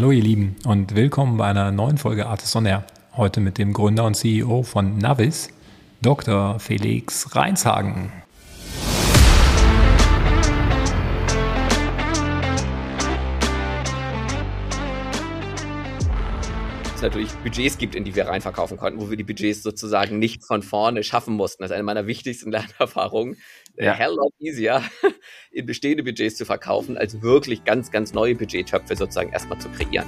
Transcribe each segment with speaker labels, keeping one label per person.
Speaker 1: Hallo ihr Lieben und willkommen bei einer neuen Folge Artis on Air. Heute mit dem Gründer und CEO von Navis, Dr. Felix Reinshagen.
Speaker 2: Es natürlich Budgets gibt, in die wir reinverkaufen konnten, wo wir die Budgets sozusagen nicht von vorne schaffen mussten. Das ist eine meiner wichtigsten Lernerfahrungen. Ja. Hell lot easier, in bestehende Budgets zu verkaufen, als wirklich ganz, ganz neue Budgettöpfe sozusagen erstmal zu kreieren.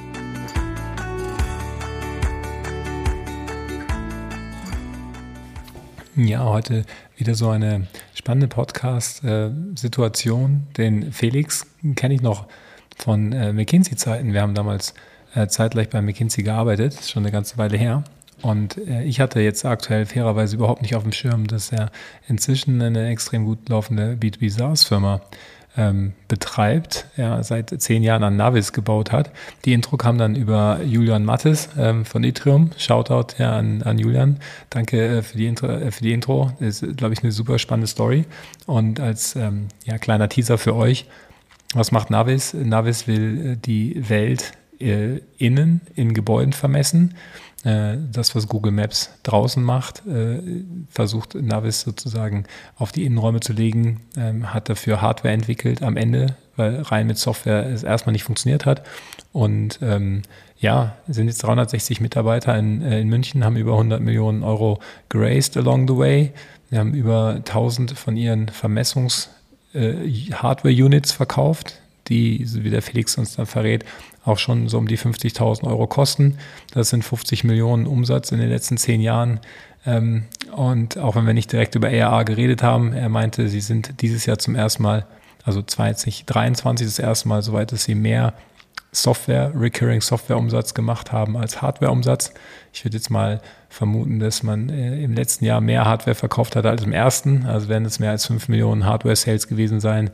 Speaker 1: Ja, heute wieder so eine spannende Podcast-Situation. Den Felix kenne ich noch von äh, McKinsey-Zeiten. Wir haben damals äh, zeitgleich bei McKinsey gearbeitet, ist schon eine ganze Weile her. Und äh, ich hatte jetzt aktuell fairerweise überhaupt nicht auf dem Schirm, dass er inzwischen eine extrem gut laufende B2B SaaS-Firma ähm, betreibt, ja, seit zehn Jahren an Navis gebaut hat. Die Intro kam dann über Julian Mattes ähm, von Itrium. Shoutout ja, an, an Julian. Danke äh, für, die Intro, äh, für die Intro. Ist, glaube ich, eine super spannende Story. Und als ähm, ja, kleiner Teaser für euch, was macht Navis? Navis will äh, die Welt äh, innen in Gebäuden vermessen. Äh, das, was Google Maps draußen macht, äh, versucht Navis sozusagen auf die Innenräume zu legen, ähm, hat dafür Hardware entwickelt am Ende, weil rein mit Software es erstmal nicht funktioniert hat. Und ähm, ja, sind jetzt 360 Mitarbeiter in, äh, in München, haben über 100 Millionen Euro geraced along the way. Wir haben über 1000 von ihren Vermessungs- äh, Hardware-Units verkauft, die, so wie der Felix uns dann verrät, auch schon so um die 50.000 Euro kosten. Das sind 50 Millionen Umsatz in den letzten zehn Jahren. Ähm, und auch wenn wir nicht direkt über ERA geredet haben, er meinte, sie sind dieses Jahr zum ersten Mal, also 2023 das erste Mal, soweit dass sie mehr Software, Recurring Software Umsatz gemacht haben als Hardware Umsatz. Ich würde jetzt mal vermuten, dass man äh, im letzten Jahr mehr Hardware verkauft hat als im ersten. Also werden es mehr als 5 Millionen Hardware Sales gewesen sein,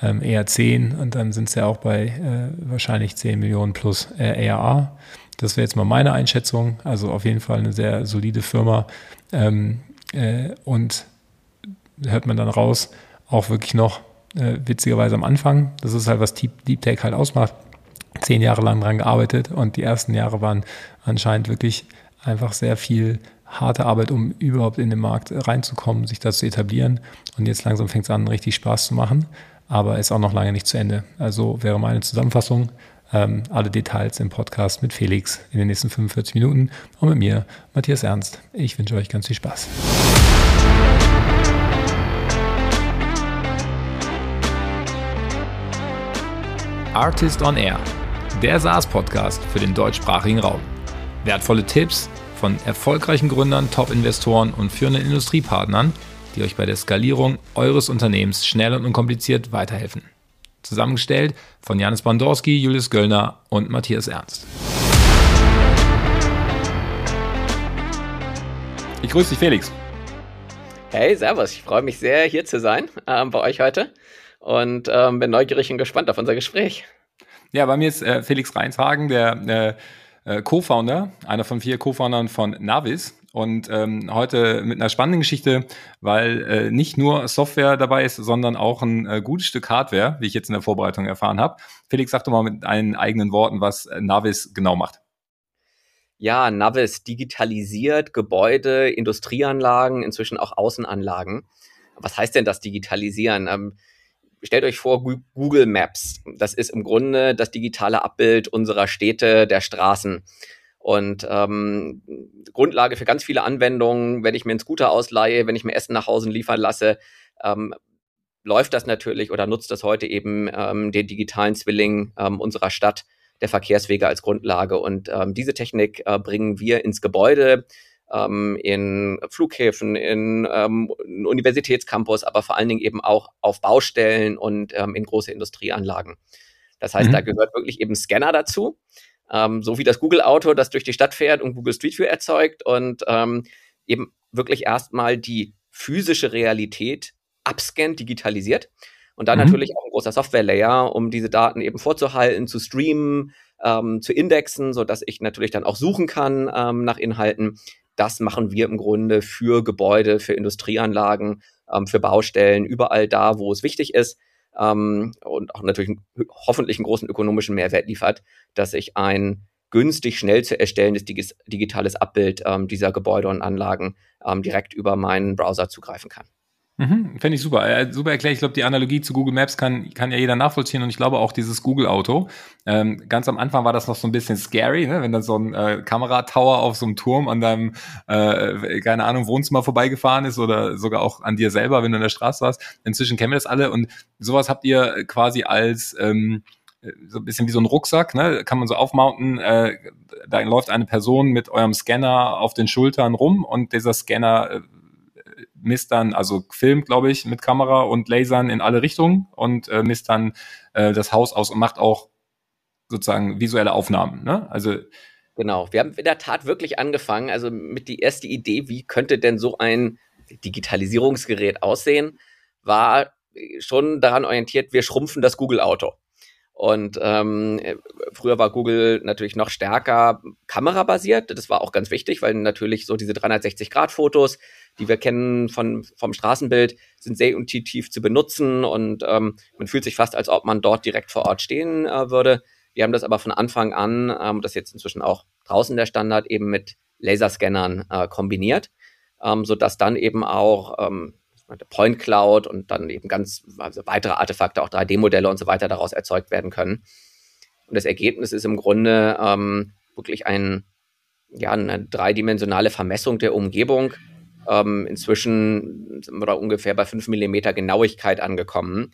Speaker 1: ähm, eher 10 und dann sind es ja auch bei äh, wahrscheinlich 10 Millionen plus äh, ARA. Das wäre jetzt mal meine Einschätzung. Also auf jeden Fall eine sehr solide Firma. Ähm, äh, und hört man dann raus, auch wirklich noch äh, witzigerweise am Anfang. Das ist halt, was Deep, Deep Tech halt ausmacht zehn Jahre lang dran gearbeitet und die ersten Jahre waren anscheinend wirklich einfach sehr viel harte Arbeit, um überhaupt in den Markt reinzukommen, sich da zu etablieren. Und jetzt langsam fängt es an, richtig Spaß zu machen, aber ist auch noch lange nicht zu Ende. Also wäre meine Zusammenfassung. Ähm, alle Details im Podcast mit Felix in den nächsten 45 Minuten und mit mir, Matthias Ernst. Ich wünsche euch ganz viel Spaß. Artist on Air der SaaS-Podcast für den deutschsprachigen Raum. Wertvolle Tipps von erfolgreichen Gründern, Top-Investoren und führenden Industriepartnern, die euch bei der Skalierung eures Unternehmens schnell und unkompliziert weiterhelfen. Zusammengestellt von Janis Bandorski, Julius Göllner und Matthias Ernst. Ich grüße dich, Felix.
Speaker 2: Hey, Servus. Ich freue mich sehr, hier zu sein ähm, bei euch heute und ähm, bin neugierig und gespannt auf unser Gespräch.
Speaker 1: Ja, bei mir ist äh, Felix Reinshagen, der äh, äh, Co-Founder, einer von vier Co-Foundern von Navis. Und ähm, heute mit einer spannenden Geschichte, weil äh, nicht nur Software dabei ist, sondern auch ein äh, gutes Stück Hardware, wie ich jetzt in der Vorbereitung erfahren habe. Felix, sag doch mal mit deinen eigenen Worten, was Navis genau macht.
Speaker 2: Ja, Navis digitalisiert Gebäude, Industrieanlagen, inzwischen auch Außenanlagen. Was heißt denn das Digitalisieren? Ähm, stellt euch vor, Google Maps. Das ist im Grunde das digitale Abbild unserer Städte, der Straßen. Und ähm, Grundlage für ganz viele Anwendungen, wenn ich mir einen Scooter ausleihe, wenn ich mir Essen nach Hause liefern lasse, ähm, läuft das natürlich oder nutzt das heute eben ähm, den digitalen Zwilling ähm, unserer Stadt, der Verkehrswege als Grundlage. Und ähm, diese Technik äh, bringen wir ins Gebäude, ähm, in Flughäfen, in ähm, Universitätscampus, aber vor allen Dingen eben auch auf Baustellen und ähm, in große Industrieanlagen. Das heißt, mhm. da gehört wirklich eben Scanner dazu, ähm, so wie das Google-Auto, das durch die Stadt fährt und Google Street View erzeugt und ähm, eben wirklich erstmal die physische Realität abscannt, digitalisiert. Und dann mhm. natürlich auch ein großer Software-Layer, um diese Daten eben vorzuhalten, zu streamen, ähm, zu indexen, so dass ich natürlich dann auch suchen kann ähm, nach Inhalten, das machen wir im Grunde für Gebäude, für Industrieanlagen, ähm, für Baustellen, überall da, wo es wichtig ist. ähm, und auch natürlich hoffentlich einen großen ökonomischen Mehrwert liefert, dass ich ein günstig schnell zu erstellendes digitales Abbild ähm, dieser Gebäude und Anlagen ähm, direkt über meinen Browser zugreifen kann.
Speaker 1: Mhm, Fände ich super. Äh, super erklärt. Ich glaube, die Analogie zu Google Maps kann, kann ja jeder nachvollziehen und ich glaube auch dieses Google-Auto. Ähm, ganz am Anfang war das noch so ein bisschen scary, ne? wenn dann so ein äh, Kameratower auf so einem Turm an deinem, äh, keine Ahnung, Wohnzimmer vorbeigefahren ist oder sogar auch an dir selber, wenn du in der Straße warst. Inzwischen kennen wir das alle und sowas habt ihr quasi als ähm, so ein bisschen wie so ein Rucksack, ne? kann man so aufmounten. Äh, da läuft eine Person mit eurem Scanner auf den Schultern rum und dieser Scanner äh, misst dann, also filmt, glaube ich, mit Kamera und Lasern in alle Richtungen und äh, misst dann äh, das Haus aus und macht auch sozusagen visuelle Aufnahmen. Ne?
Speaker 2: Also Genau, wir haben in der Tat wirklich angefangen, also mit die erste Idee, wie könnte denn so ein Digitalisierungsgerät aussehen, war schon daran orientiert, wir schrumpfen das Google-Auto. Und ähm, früher war Google natürlich noch stärker kamerabasiert. Das war auch ganz wichtig, weil natürlich so diese 360-Grad-Fotos, die wir kennen von, vom Straßenbild, sind sehr intuitiv zu benutzen und ähm, man fühlt sich fast, als ob man dort direkt vor Ort stehen äh, würde. Wir haben das aber von Anfang an, ähm, das ist jetzt inzwischen auch draußen der Standard, eben mit Laserscannern äh, kombiniert, ähm, sodass dann eben auch ähm, Point Cloud und dann eben ganz also weitere Artefakte, auch 3D-Modelle und so weiter daraus erzeugt werden können. Und das Ergebnis ist im Grunde ähm, wirklich ein, ja, eine dreidimensionale Vermessung der Umgebung. Ähm, inzwischen sind wir da ungefähr bei 5 mm Genauigkeit angekommen.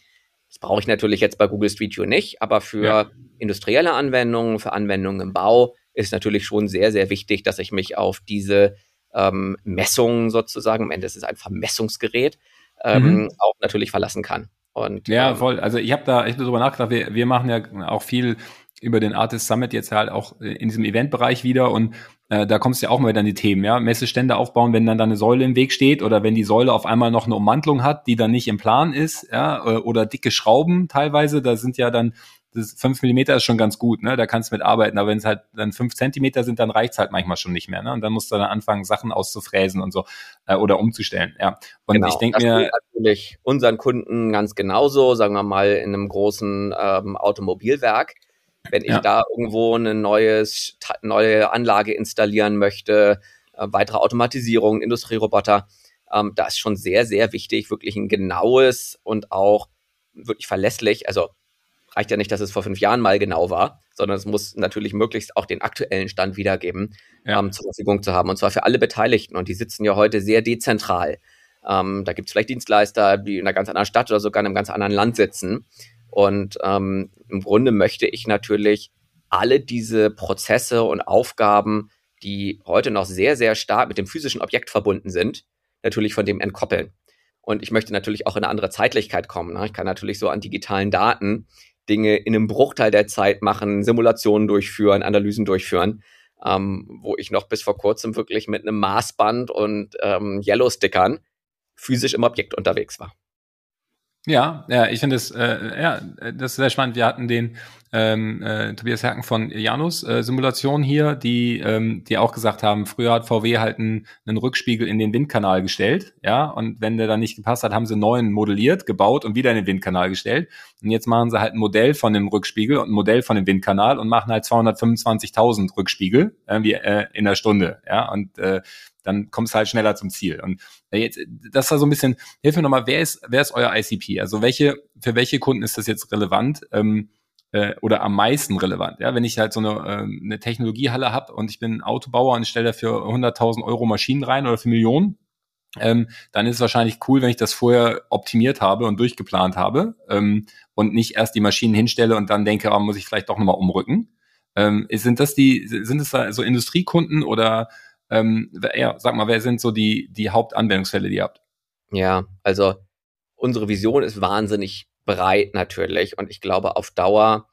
Speaker 2: Das brauche ich natürlich jetzt bei Google Street View nicht, aber für ja. industrielle Anwendungen, für Anwendungen im Bau ist natürlich schon sehr, sehr wichtig, dass ich mich auf diese ähm, Messungen sozusagen, am Ende ist es ein Vermessungsgerät, ähm, mhm. auch natürlich verlassen kann.
Speaker 1: Und, ja, ähm, voll. Also ich habe da echt darüber nachgedacht, wir, wir machen ja auch viel über den Artist Summit jetzt halt auch in diesem Eventbereich wieder und äh, da kommst du ja auch mal wieder an die Themen, ja. Messestände aufbauen, wenn dann da eine Säule im Weg steht oder wenn die Säule auf einmal noch eine Ummantlung hat, die dann nicht im Plan ist, ja, äh, oder dicke Schrauben teilweise, da sind ja dann das 5 Millimeter ist schon ganz gut, ne? Da kannst du mit arbeiten. Aber wenn es halt dann 5 Zentimeter sind, dann reicht's halt manchmal schon nicht mehr. Ne? Und dann musst du dann anfangen, Sachen auszufräsen und so äh, oder umzustellen. Ja. Und
Speaker 2: genau, ich denke mir. natürlich unseren Kunden ganz genauso, sagen wir mal, in einem großen ähm, Automobilwerk. Wenn ich ja. da irgendwo eine neues, neue Anlage installieren möchte, äh, weitere Automatisierung, Industrieroboter, ähm, da ist schon sehr, sehr wichtig, wirklich ein genaues und auch wirklich verlässlich, also reicht ja nicht, dass es vor fünf Jahren mal genau war, sondern es muss natürlich möglichst auch den aktuellen Stand wiedergeben, ja. ähm, zur Verfügung zu haben. Und zwar für alle Beteiligten. Und die sitzen ja heute sehr dezentral. Ähm, da gibt es vielleicht Dienstleister, die in einer ganz anderen Stadt oder sogar in einem ganz anderen Land sitzen. Und ähm, im Grunde möchte ich natürlich alle diese Prozesse und Aufgaben, die heute noch sehr, sehr stark mit dem physischen Objekt verbunden sind, natürlich von dem entkoppeln. Und ich möchte natürlich auch in eine andere Zeitlichkeit kommen. Ne? Ich kann natürlich so an digitalen Daten Dinge in einem Bruchteil der Zeit machen, Simulationen durchführen, Analysen durchführen, ähm, wo ich noch bis vor kurzem wirklich mit einem Maßband und ähm, Yellow-Stickern physisch im Objekt unterwegs war.
Speaker 1: Ja, ja, ich finde es, äh, ja, das ist sehr spannend. Wir hatten den ähm, äh, Tobias Herken von Janus äh, Simulation hier, die, ähm, die auch gesagt haben, früher hat VW halt einen, einen Rückspiegel in den Windkanal gestellt, ja, und wenn der dann nicht gepasst hat, haben sie einen neuen modelliert, gebaut und wieder in den Windkanal gestellt. Und jetzt machen sie halt ein Modell von dem Rückspiegel und ein Modell von dem Windkanal und machen halt 225.000 Rückspiegel irgendwie äh, in der Stunde, ja, und äh, dann kommst du halt schneller zum Ziel. Und äh, jetzt, das war so ein bisschen, hilf mir nochmal, wer ist, wer ist euer ICP? Also welche, für welche Kunden ist das jetzt relevant? Ähm, äh, oder am meisten relevant. Ja, wenn ich halt so eine, äh, eine Technologiehalle habe und ich bin Autobauer und stelle dafür 100.000 Euro Maschinen rein oder für Millionen, ähm, dann ist es wahrscheinlich cool, wenn ich das vorher optimiert habe und durchgeplant habe ähm, und nicht erst die Maschinen hinstelle und dann denke, oh, muss ich vielleicht doch nochmal umrücken. Ähm, sind das die, sind es da so Industriekunden oder ähm, ja, sag mal, wer sind so die, die Hauptanwendungsfälle, die ihr habt?
Speaker 2: Ja, also unsere Vision ist wahnsinnig breit natürlich und ich glaube, auf Dauer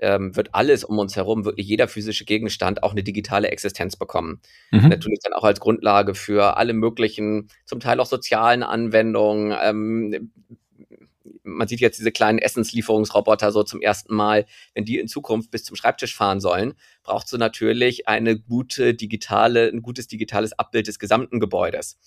Speaker 2: ähm, wird alles um uns herum, wirklich jeder physische Gegenstand auch eine digitale Existenz bekommen. Mhm. Natürlich dann auch als Grundlage für alle möglichen, zum Teil auch sozialen Anwendungen. Ähm, man sieht jetzt diese kleinen Essenslieferungsroboter so zum ersten Mal. Wenn die in Zukunft bis zum Schreibtisch fahren sollen, braucht so natürlich eine gute digitale, ein gutes digitales Abbild des gesamten Gebäudes.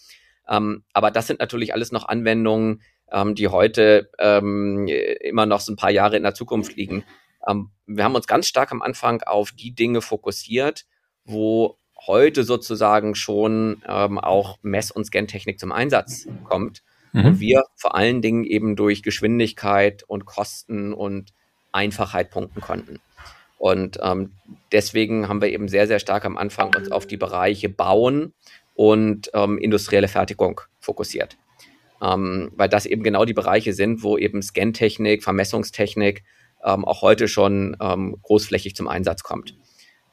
Speaker 2: Ähm, aber das sind natürlich alles noch Anwendungen, ähm, die heute ähm, immer noch so ein paar Jahre in der Zukunft liegen. Ähm, wir haben uns ganz stark am Anfang auf die Dinge fokussiert, wo heute sozusagen schon ähm, auch Mess- und Scan-Technik zum Einsatz kommt. Mhm. Und wir vor allen Dingen eben durch Geschwindigkeit und Kosten und Einfachheit punkten konnten. Und ähm, deswegen haben wir eben sehr, sehr stark am Anfang uns auf die Bereiche Bauen und ähm, industrielle Fertigung fokussiert. Ähm, weil das eben genau die Bereiche sind, wo eben Scantechnik, Vermessungstechnik ähm, auch heute schon ähm, großflächig zum Einsatz kommt.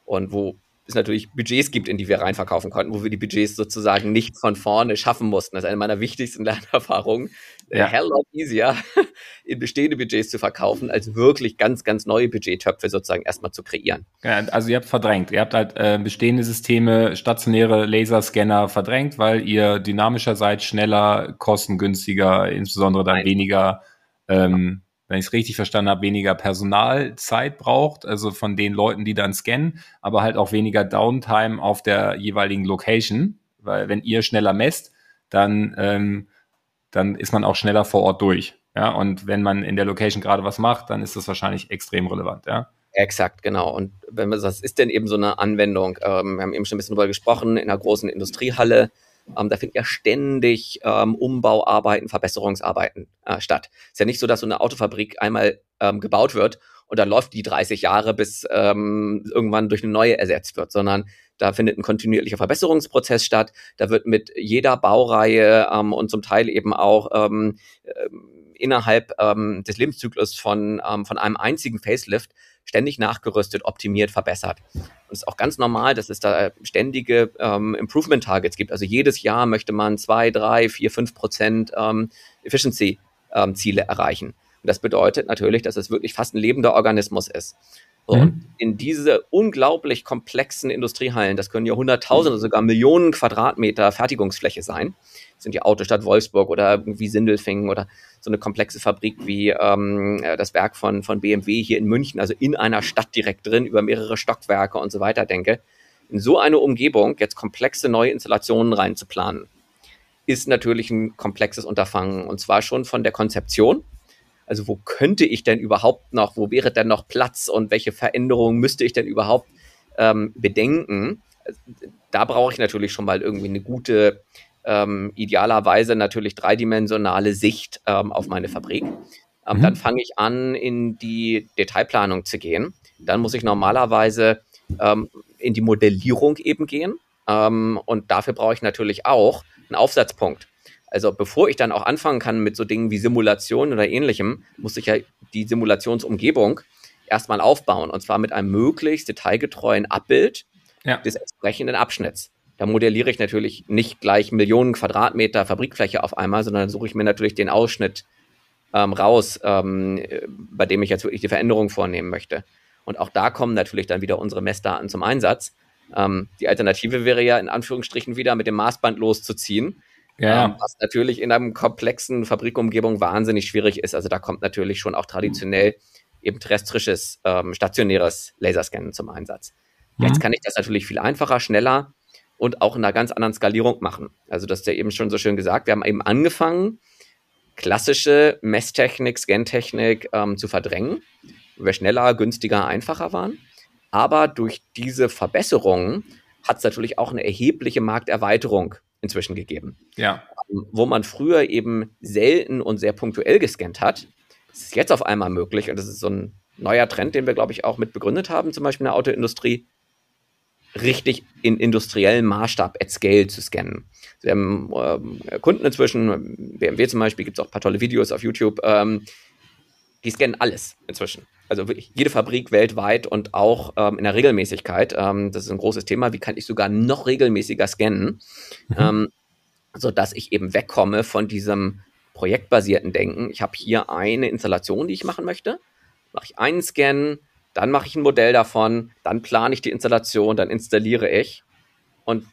Speaker 2: Und wo es natürlich Budgets gibt, in die wir reinverkaufen konnten, wo wir die Budgets sozusagen nicht von vorne schaffen mussten. Das ist eine meiner wichtigsten Lernerfahrungen. Äh, ja. Hell lot easier, in bestehende Budgets zu verkaufen, als wirklich ganz, ganz neue Budgettöpfe sozusagen erstmal zu kreieren.
Speaker 1: Ja, also ihr habt verdrängt. Ihr habt halt äh, bestehende Systeme, stationäre Laserscanner verdrängt, weil ihr dynamischer seid, schneller, kostengünstiger, insbesondere dann Nein. weniger ähm, wenn ich es richtig verstanden habe, weniger Personalzeit braucht, also von den Leuten, die dann scannen, aber halt auch weniger Downtime auf der jeweiligen Location, weil wenn ihr schneller messt, dann, ähm, dann ist man auch schneller vor Ort durch. Ja, und wenn man in der Location gerade was macht, dann ist das wahrscheinlich extrem relevant, ja.
Speaker 2: Exakt, genau. Und wenn man, was ist denn eben so eine Anwendung? Ähm, wir haben eben schon ein bisschen darüber gesprochen, in einer großen Industriehalle ähm, da finden ja ständig ähm, Umbauarbeiten, Verbesserungsarbeiten äh, statt. Ist ja nicht so, dass so eine Autofabrik einmal ähm, gebaut wird und dann läuft die 30 Jahre, bis ähm, irgendwann durch eine neue ersetzt wird, sondern da findet ein kontinuierlicher Verbesserungsprozess statt. Da wird mit jeder Baureihe ähm, und zum Teil eben auch ähm, äh, innerhalb ähm, des Lebenszyklus von, ähm, von einem einzigen Facelift ständig nachgerüstet, optimiert, verbessert. Und es ist auch ganz normal, dass es da ständige ähm, Improvement Targets gibt. Also jedes Jahr möchte man zwei, drei, vier, fünf Prozent ähm, Efficiency ähm, erreichen. Und das bedeutet natürlich, dass es wirklich fast ein lebender Organismus ist. Mhm. Und in diese unglaublich komplexen Industriehallen, das können ja hunderttausende, sogar Millionen Quadratmeter Fertigungsfläche sein, sind die Autostadt Wolfsburg oder irgendwie Sindelfingen oder so eine komplexe Fabrik wie ähm, äh, das Werk von, von BMW hier in München, also in einer Stadt direkt drin, über mehrere Stockwerke und so weiter denke, in so eine Umgebung jetzt komplexe neue Installationen reinzuplanen, ist natürlich ein komplexes Unterfangen und zwar schon von der Konzeption. Also wo könnte ich denn überhaupt noch, wo wäre denn noch Platz und welche Veränderungen müsste ich denn überhaupt ähm, bedenken? Da brauche ich natürlich schon mal irgendwie eine gute ähm, idealerweise natürlich dreidimensionale Sicht ähm, auf meine Fabrik. Ähm, mhm. Dann fange ich an, in die Detailplanung zu gehen. Dann muss ich normalerweise ähm, in die Modellierung eben gehen. Ähm, und dafür brauche ich natürlich auch einen Aufsatzpunkt. Also bevor ich dann auch anfangen kann mit so Dingen wie Simulation oder ähnlichem, muss ich ja die Simulationsumgebung erstmal aufbauen. Und zwar mit einem möglichst detailgetreuen Abbild ja. des entsprechenden Abschnitts. Da modelliere ich natürlich nicht gleich Millionen Quadratmeter Fabrikfläche auf einmal, sondern suche ich mir natürlich den Ausschnitt ähm, raus, ähm, bei dem ich jetzt wirklich die Veränderung vornehmen möchte. Und auch da kommen natürlich dann wieder unsere Messdaten zum Einsatz. Ähm, die Alternative wäre ja in Anführungsstrichen wieder mit dem Maßband loszuziehen. Ja. Ähm, was natürlich in einem komplexen Fabrikumgebung wahnsinnig schwierig ist. Also da kommt natürlich schon auch traditionell eben terrestrisches, ähm, stationäres Laserscannen zum Einsatz. Mhm. Jetzt kann ich das natürlich viel einfacher, schneller und auch in einer ganz anderen Skalierung machen. Also das ist ja eben schon so schön gesagt. Wir haben eben angefangen, klassische Messtechnik, Scantechnik ähm, zu verdrängen, weil wir schneller, günstiger, einfacher waren. Aber durch diese Verbesserungen hat es natürlich auch eine erhebliche Markterweiterung inzwischen gegeben.
Speaker 1: Ja.
Speaker 2: Ähm, wo man früher eben selten und sehr punktuell gescannt hat, ist es jetzt auf einmal möglich, und das ist so ein neuer Trend, den wir, glaube ich, auch mit begründet haben, zum Beispiel in der Autoindustrie, richtig in industriellem Maßstab at scale zu scannen. Wir haben äh, Kunden inzwischen, BMW zum Beispiel, gibt es auch ein paar tolle Videos auf YouTube, ähm, die scannen alles inzwischen. Also jede Fabrik weltweit und auch ähm, in der Regelmäßigkeit. Ähm, das ist ein großes Thema. Wie kann ich sogar noch regelmäßiger scannen, mhm. ähm, sodass ich eben wegkomme von diesem projektbasierten Denken. Ich habe hier eine Installation, die ich machen möchte. Mache ich einen Scan, dann mache ich ein Modell davon, dann plane ich die Installation, dann installiere ich und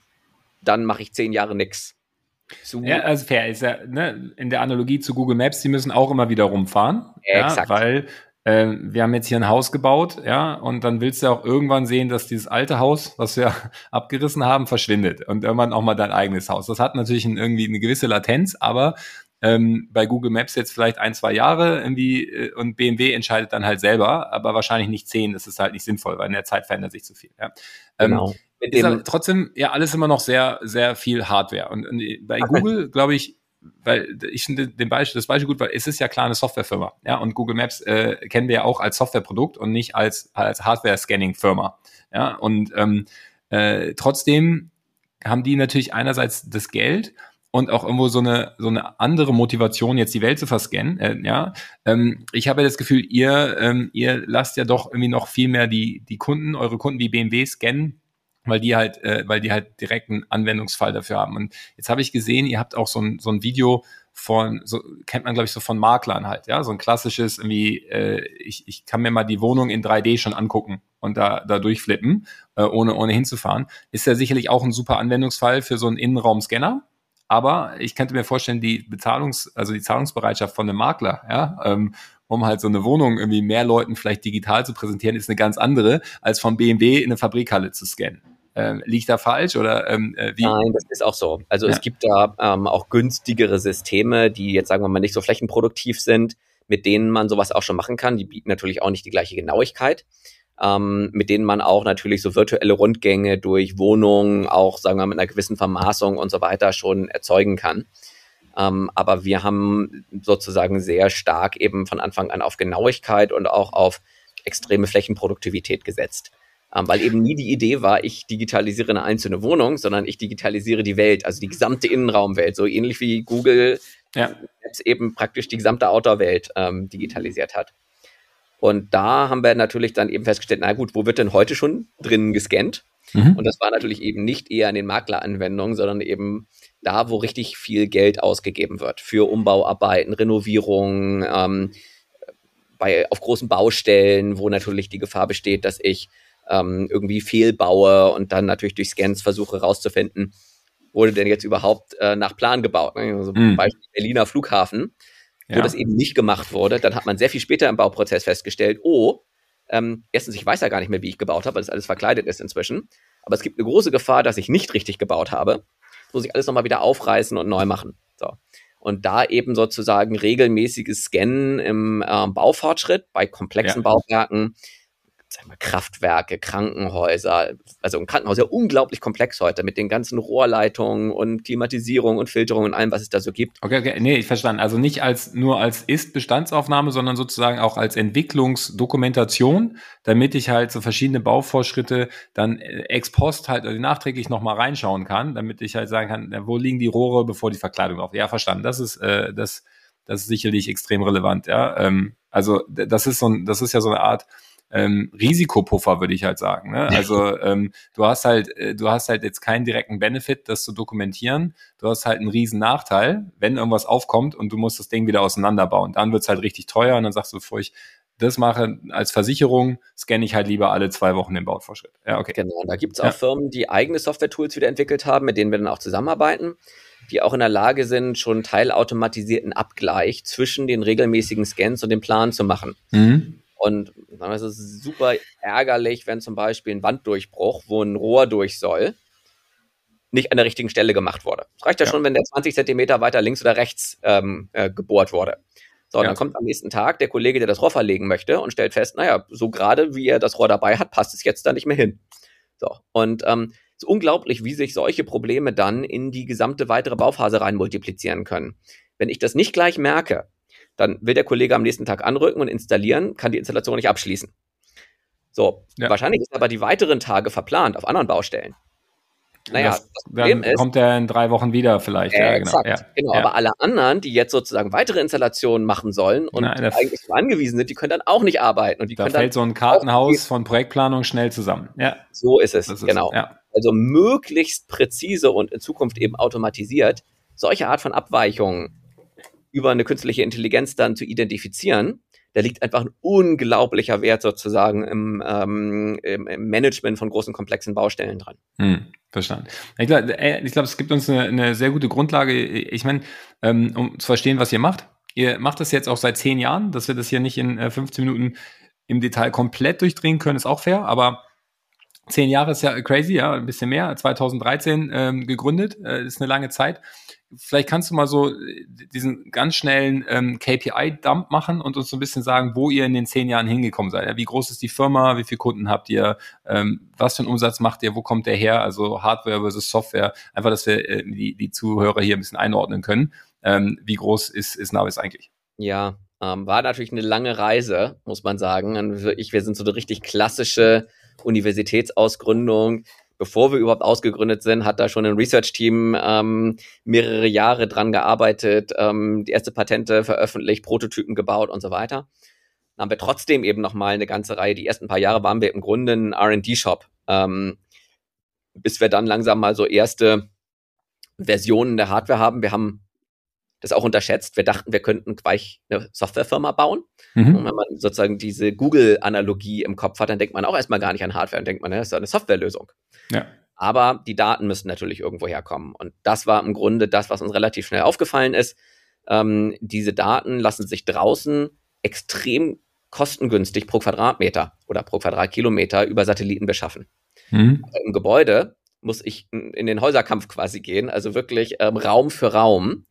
Speaker 2: dann mache ich zehn Jahre nichts.
Speaker 1: Ja, also fair ist ja ne, in der Analogie zu Google Maps, die müssen auch immer wieder rumfahren, ja, weil äh, wir haben jetzt hier ein Haus gebaut, ja, und dann willst du auch irgendwann sehen, dass dieses alte Haus, was wir abgerissen haben, verschwindet und irgendwann auch mal dein eigenes Haus. Das hat natürlich ein, irgendwie eine gewisse Latenz, aber ähm, bei Google Maps jetzt vielleicht ein, zwei Jahre irgendwie äh, und BMW entscheidet dann halt selber, aber wahrscheinlich nicht zehn, das ist halt nicht sinnvoll, weil in der Zeit verändert sich zu viel. Ja. Ähm, genau. Ähm, aber trotzdem ja alles immer noch sehr, sehr viel Hardware. Und, und bei okay. Google, glaube ich, weil ich finde den Beispiel, das Beispiel gut, weil es ist ja klar eine Softwarefirma, ja, und Google Maps äh, kennen wir ja auch als Softwareprodukt und nicht als, als Hardware-Scanning-Firma, ja, und ähm, äh, trotzdem haben die natürlich einerseits das Geld und auch irgendwo so eine so eine andere Motivation, jetzt die Welt zu verscannen. Äh, ja, ähm, ich habe ja das Gefühl, ihr ähm, ihr lasst ja doch irgendwie noch viel mehr die die Kunden, eure Kunden wie BMW scannen weil die halt, äh, weil die halt direkt einen Anwendungsfall dafür haben. Und jetzt habe ich gesehen, ihr habt auch so ein, so ein Video von, so kennt man, glaube ich, so von Maklern halt, ja, so ein klassisches, irgendwie, äh, ich, ich kann mir mal die Wohnung in 3D schon angucken und da, da durchflippen, äh, ohne, ohne hinzufahren. Ist ja sicherlich auch ein super Anwendungsfall für so einen Innenraumscanner. Aber ich könnte mir vorstellen, die Bezahlungs-, also die Zahlungsbereitschaft von einem Makler, ja, ähm, um halt so eine Wohnung irgendwie mehr Leuten vielleicht digital zu präsentieren, ist eine ganz andere, als von BMW in eine Fabrikhalle zu scannen. Ähm, liegt da falsch oder ähm,
Speaker 2: äh, wie? Nein, das ist auch so. Also ja. es gibt da ähm, auch günstigere Systeme, die jetzt sagen wir mal nicht so flächenproduktiv sind, mit denen man sowas auch schon machen kann. Die bieten natürlich auch nicht die gleiche Genauigkeit. Ähm, mit denen man auch natürlich so virtuelle Rundgänge durch Wohnungen, auch sagen wir mal mit einer gewissen Vermaßung und so weiter schon erzeugen kann. Ähm, aber wir haben sozusagen sehr stark eben von Anfang an auf Genauigkeit und auch auf extreme Flächenproduktivität gesetzt. Ähm, weil eben nie die Idee war, ich digitalisiere eine einzelne Wohnung, sondern ich digitalisiere die Welt, also die gesamte Innenraumwelt, so ähnlich wie Google ja. Maps eben praktisch die gesamte Outdoor-Welt ähm, digitalisiert hat. Und da haben wir natürlich dann eben festgestellt, na gut, wo wird denn heute schon drinnen gescannt? Mhm. Und das war natürlich eben nicht eher in den Makleranwendungen, sondern eben da, wo richtig viel Geld ausgegeben wird für Umbauarbeiten, Renovierungen, ähm, bei, auf großen Baustellen, wo natürlich die Gefahr besteht, dass ich ähm, irgendwie fehlbaue und dann natürlich durch Scans versuche herauszufinden, wurde denn jetzt überhaupt äh, nach Plan gebaut. Ne? Also mm. Beispiel Berliner Flughafen, wo ja. das eben nicht gemacht wurde. Dann hat man sehr viel später im Bauprozess festgestellt, oh, ähm, erstens, ich weiß ja gar nicht mehr, wie ich gebaut habe, weil das alles verkleidet ist inzwischen. Aber es gibt eine große Gefahr, dass ich nicht richtig gebaut habe. Das muss ich alles nochmal wieder aufreißen und neu machen. So. Und da eben sozusagen regelmäßiges Scannen im äh, Baufortschritt bei komplexen ja. Bauwerken sag mal, Kraftwerke, Krankenhäuser, also ein Krankenhaus ist ja unglaublich komplex heute mit den ganzen Rohrleitungen und Klimatisierung und Filterung und allem, was es da so gibt.
Speaker 1: Okay, okay, nee, ich verstanden. Also nicht als nur als Ist-Bestandsaufnahme, sondern sozusagen auch als Entwicklungsdokumentation, damit ich halt so verschiedene Bauvorschritte dann äh, ex post halt also nachträglich nochmal reinschauen kann, damit ich halt sagen kann, wo liegen die Rohre, bevor die Verkleidung auf. Ja, verstanden. Das ist äh, das, das ist sicherlich extrem relevant. Ja, ähm, also das ist so ein, das ist ja so eine Art ähm, Risikopuffer, würde ich halt sagen. Ne? Also ähm, du hast halt, äh, du hast halt jetzt keinen direkten Benefit, das zu dokumentieren. Du hast halt einen riesen Nachteil, wenn irgendwas aufkommt und du musst das Ding wieder auseinanderbauen. Dann wird's halt richtig teuer und dann sagst du, bevor ich das mache als Versicherung, scanne ich halt lieber alle zwei Wochen den Baufortschritt.
Speaker 2: Ja, okay. Genau, da gibt's auch ja. Firmen, die eigene Software-Tools wieder entwickelt haben, mit denen wir dann auch zusammenarbeiten, die auch in der Lage sind, schon teilautomatisierten Abgleich zwischen den regelmäßigen Scans und dem Plan zu machen. Mhm. Und es ist super ärgerlich, wenn zum Beispiel ein Wanddurchbruch, wo ein Rohr durch soll, nicht an der richtigen Stelle gemacht wurde. Es reicht ja, ja, schon, wenn der 20 Zentimeter weiter links oder rechts ähm, äh, gebohrt wurde. So, ja. dann kommt am nächsten Tag der Kollege, der das Rohr verlegen möchte und stellt fest, naja, so gerade wie er das Rohr dabei hat, passt es jetzt da nicht mehr hin. So, und ähm, es ist unglaublich, wie sich solche Probleme dann in die gesamte weitere Bauphase rein multiplizieren können. Wenn ich das nicht gleich merke, dann will der Kollege am nächsten Tag anrücken und installieren, kann die Installation nicht abschließen. So, ja. wahrscheinlich ist aber die weiteren Tage verplant auf anderen Baustellen.
Speaker 1: Naja, das, das Problem dann ist, kommt er in drei Wochen wieder vielleicht. Äh, ja,
Speaker 2: genau. Exakt, ja, genau. Ja. Aber alle anderen, die jetzt sozusagen weitere Installationen machen sollen und Nein, eigentlich angewiesen sind, die können dann auch nicht arbeiten. Und die
Speaker 1: da
Speaker 2: können
Speaker 1: fällt so ein Kartenhaus von Projektplanung schnell zusammen. Ja.
Speaker 2: So ist es, ist genau. ja. Also möglichst präzise und in Zukunft eben automatisiert solche Art von Abweichungen über eine künstliche Intelligenz dann zu identifizieren, da liegt einfach ein unglaublicher Wert sozusagen im, ähm, im, Management von großen, komplexen Baustellen dran.
Speaker 1: Hm, verstanden. Ich glaube, äh, ich glaub, es gibt uns eine, eine sehr gute Grundlage. Ich meine, ähm, um zu verstehen, was ihr macht. Ihr macht das jetzt auch seit zehn Jahren, dass wir das hier nicht in 15 äh, Minuten im Detail komplett durchdrehen können, ist auch fair, aber Zehn Jahre ist ja crazy, ja, ein bisschen mehr. 2013 ähm, gegründet, äh, ist eine lange Zeit. Vielleicht kannst du mal so äh, diesen ganz schnellen ähm, KPI-Dump machen und uns so ein bisschen sagen, wo ihr in den zehn Jahren hingekommen seid. Ja, wie groß ist die Firma? Wie viele Kunden habt ihr? Ähm, was für einen Umsatz macht ihr? Wo kommt der her? Also Hardware versus Software. Einfach, dass wir äh, die, die Zuhörer hier ein bisschen einordnen können. Ähm, wie groß ist, ist Navis eigentlich?
Speaker 2: Ja, ähm, war natürlich eine lange Reise, muss man sagen. Und wirklich, wir sind so eine richtig klassische Universitätsausgründung bevor wir überhaupt ausgegründet sind, hat da schon ein Research-Team ähm, mehrere Jahre dran gearbeitet, ähm, die erste Patente veröffentlicht, Prototypen gebaut und so weiter. Dann haben wir trotzdem eben nochmal eine ganze Reihe. Die ersten paar Jahre waren wir im Grunde ein R&D-Shop, ähm, bis wir dann langsam mal so erste Versionen der Hardware haben. Wir haben das auch unterschätzt. Wir dachten, wir könnten gleich eine Softwarefirma bauen. Mhm. Und wenn man sozusagen diese Google-Analogie im Kopf hat, dann denkt man auch erstmal gar nicht an Hardware, dann denkt man, das ist eine Softwarelösung. Ja. Aber die Daten müssen natürlich irgendwo herkommen. Und das war im Grunde das, was uns relativ schnell aufgefallen ist. Ähm, diese Daten lassen sich draußen extrem kostengünstig pro Quadratmeter oder pro Quadratkilometer über Satelliten beschaffen. Mhm. Im Gebäude muss ich in den Häuserkampf quasi gehen, also wirklich ähm, Raum für Raum.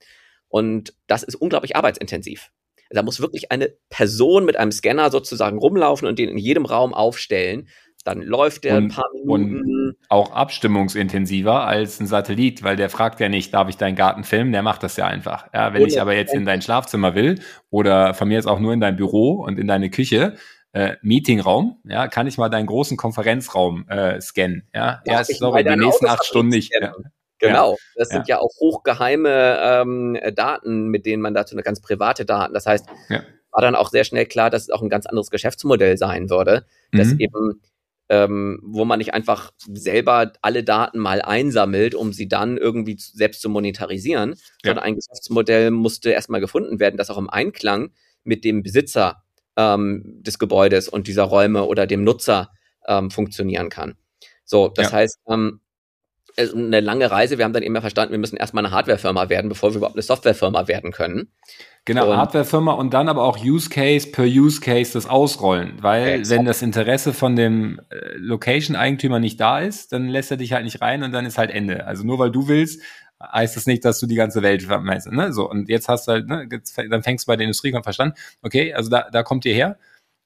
Speaker 2: Und das ist unglaublich arbeitsintensiv. Da muss wirklich eine Person mit einem Scanner sozusagen rumlaufen und den in jedem Raum aufstellen. Dann läuft der
Speaker 1: und,
Speaker 2: ein paar Minuten.
Speaker 1: auch abstimmungsintensiver als ein Satellit, weil der fragt ja nicht, darf ich deinen Garten filmen? Der macht das ja einfach. Ja, wenn ich aber jetzt in dein Schlafzimmer will oder von mir jetzt auch nur in dein Büro und in deine Küche, äh, Meetingraum, ja, kann ich mal deinen großen Konferenzraum äh, scannen. Ja, erst sorry, die nächsten acht Stunden nicht. Ja.
Speaker 2: Genau, ja. das sind ja. ja auch hochgeheime ähm, Daten, mit denen man dazu eine ganz private Daten. Das heißt, ja. war dann auch sehr schnell klar, dass es auch ein ganz anderes Geschäftsmodell sein würde, mhm. dass eben ähm, wo man nicht einfach selber alle Daten mal einsammelt, um sie dann irgendwie selbst zu monetarisieren, sondern ein Geschäftsmodell musste erstmal gefunden werden, das auch im Einklang mit dem Besitzer ähm, des Gebäudes und dieser Räume oder dem Nutzer ähm, funktionieren kann. So, das heißt, ähm, eine lange Reise. Wir haben dann immer verstanden, wir müssen erstmal eine Hardwarefirma werden, bevor wir überhaupt eine Softwarefirma werden können.
Speaker 1: Genau, und Hardwarefirma und dann aber auch Use Case per Use Case das ausrollen, weil exakt. wenn das Interesse von dem äh, Location-Eigentümer nicht da ist, dann lässt er dich halt nicht rein und dann ist halt Ende. Also nur weil du willst, heißt das nicht, dass du die ganze Welt vermeißt. Ne? So, und jetzt hast du halt, ne, dann fängst du bei der Industrie an verstanden, okay, also da, da kommt ihr her.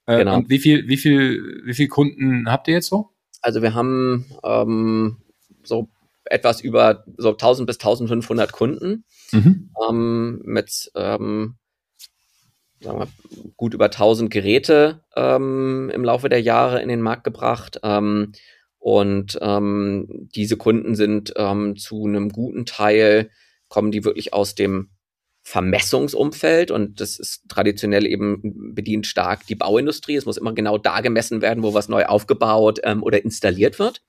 Speaker 1: Äh, genau. Und wie viel, wie viel, wie viel Kunden habt ihr jetzt so?
Speaker 2: Also wir haben ähm, so etwas über so 1000 bis 1500 Kunden mhm. ähm, mit ähm, sagen wir, gut über 1000 Geräte ähm, im Laufe der Jahre in den Markt gebracht. Ähm, und ähm, diese Kunden sind ähm, zu einem guten Teil, kommen die wirklich aus dem Vermessungsumfeld und das ist traditionell eben bedient stark die Bauindustrie. Es muss immer genau da gemessen werden, wo was neu aufgebaut ähm, oder installiert wird.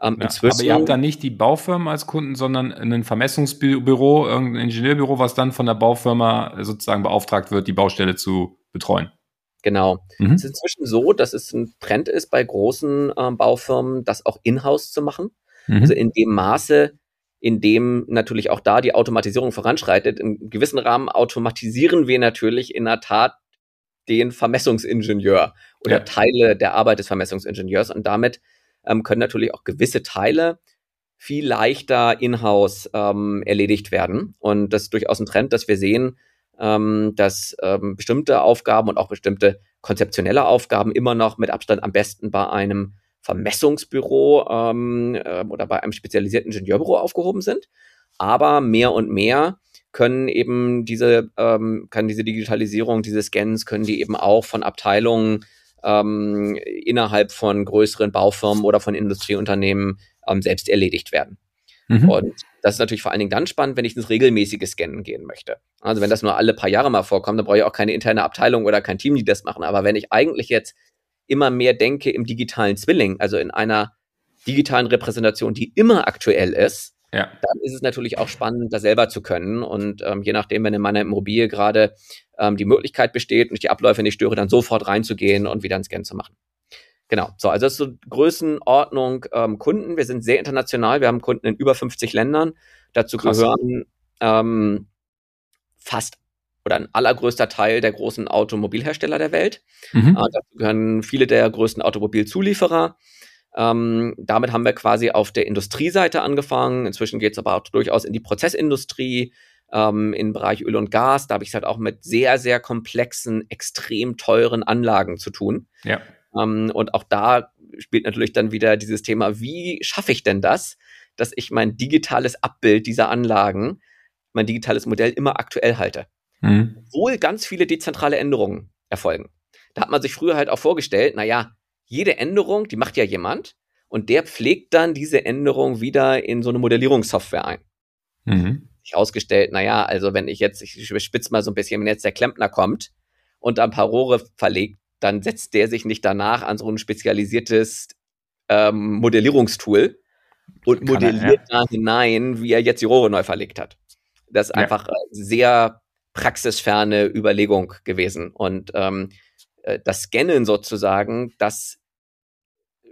Speaker 1: Ähm, ja, aber ihr habt da nicht die Baufirmen als Kunden, sondern ein Vermessungsbüro, irgendein Ingenieurbüro, was dann von der Baufirma sozusagen beauftragt wird, die Baustelle zu betreuen.
Speaker 2: Genau. Mhm. Es ist inzwischen so, dass es ein Trend ist bei großen äh, Baufirmen, das auch in-house zu machen. Mhm. Also in dem Maße, in dem natürlich auch da die Automatisierung voranschreitet. In gewissen Rahmen automatisieren wir natürlich in der Tat den Vermessungsingenieur oder ja. Teile der Arbeit des Vermessungsingenieurs und damit ähm, können natürlich auch gewisse Teile viel leichter in-house ähm, erledigt werden. Und das ist durchaus ein Trend, dass wir sehen, ähm, dass ähm, bestimmte Aufgaben und auch bestimmte konzeptionelle Aufgaben immer noch mit Abstand am besten bei einem Vermessungsbüro ähm, äh, oder bei einem spezialisierten Ingenieurbüro aufgehoben sind. Aber mehr und mehr können eben diese, ähm, kann diese Digitalisierung, diese Scans, können die eben auch von Abteilungen ähm, innerhalb von größeren Baufirmen oder von Industrieunternehmen ähm, selbst erledigt werden. Mhm. Und das ist natürlich vor allen Dingen dann spannend, wenn ich ins regelmäßige Scannen gehen möchte. Also wenn das nur alle paar Jahre mal vorkommt, dann brauche ich auch keine interne Abteilung oder kein Team, die das machen. Aber wenn ich eigentlich jetzt immer mehr denke im digitalen Zwilling, also in einer digitalen Repräsentation, die immer aktuell ist, ja. dann ist es natürlich auch spannend, das selber zu können. Und ähm, je nachdem, wenn in meiner Immobilie gerade ähm, die Möglichkeit besteht und ich die Abläufe nicht störe, dann sofort reinzugehen und wieder einen Scan zu machen. Genau, so, also das ist so Größenordnung ähm, Kunden. Wir sind sehr international, wir haben Kunden in über 50 Ländern. Dazu Krass. gehören ähm, fast oder ein allergrößter Teil der großen Automobilhersteller der Welt. Mhm. Äh, dazu gehören viele der größten Automobilzulieferer. Ähm, damit haben wir quasi auf der Industrieseite angefangen. Inzwischen geht es aber auch durchaus in die Prozessindustrie, ähm, im Bereich Öl und Gas. Da habe ich es halt auch mit sehr, sehr komplexen, extrem teuren Anlagen zu tun.
Speaker 1: Ja.
Speaker 2: Ähm, und auch da spielt natürlich dann wieder dieses Thema, wie schaffe ich denn das, dass ich mein digitales Abbild dieser Anlagen, mein digitales Modell immer aktuell halte. Mhm. Obwohl ganz viele dezentrale Änderungen erfolgen. Da hat man sich früher halt auch vorgestellt, naja, jede Änderung, die macht ja jemand und der pflegt dann diese Änderung wieder in so eine Modellierungssoftware ein. Mhm. Ich ausgestellt, naja, also wenn ich jetzt, ich spitze mal so ein bisschen, wenn jetzt der Klempner kommt und ein paar Rohre verlegt, dann setzt der sich nicht danach an so ein spezialisiertes ähm, Modellierungstool und Kann modelliert er, ja. da hinein, wie er jetzt die Rohre neu verlegt hat. Das ist ja. einfach sehr praxisferne Überlegung gewesen. Und ähm, äh, das Scannen sozusagen, das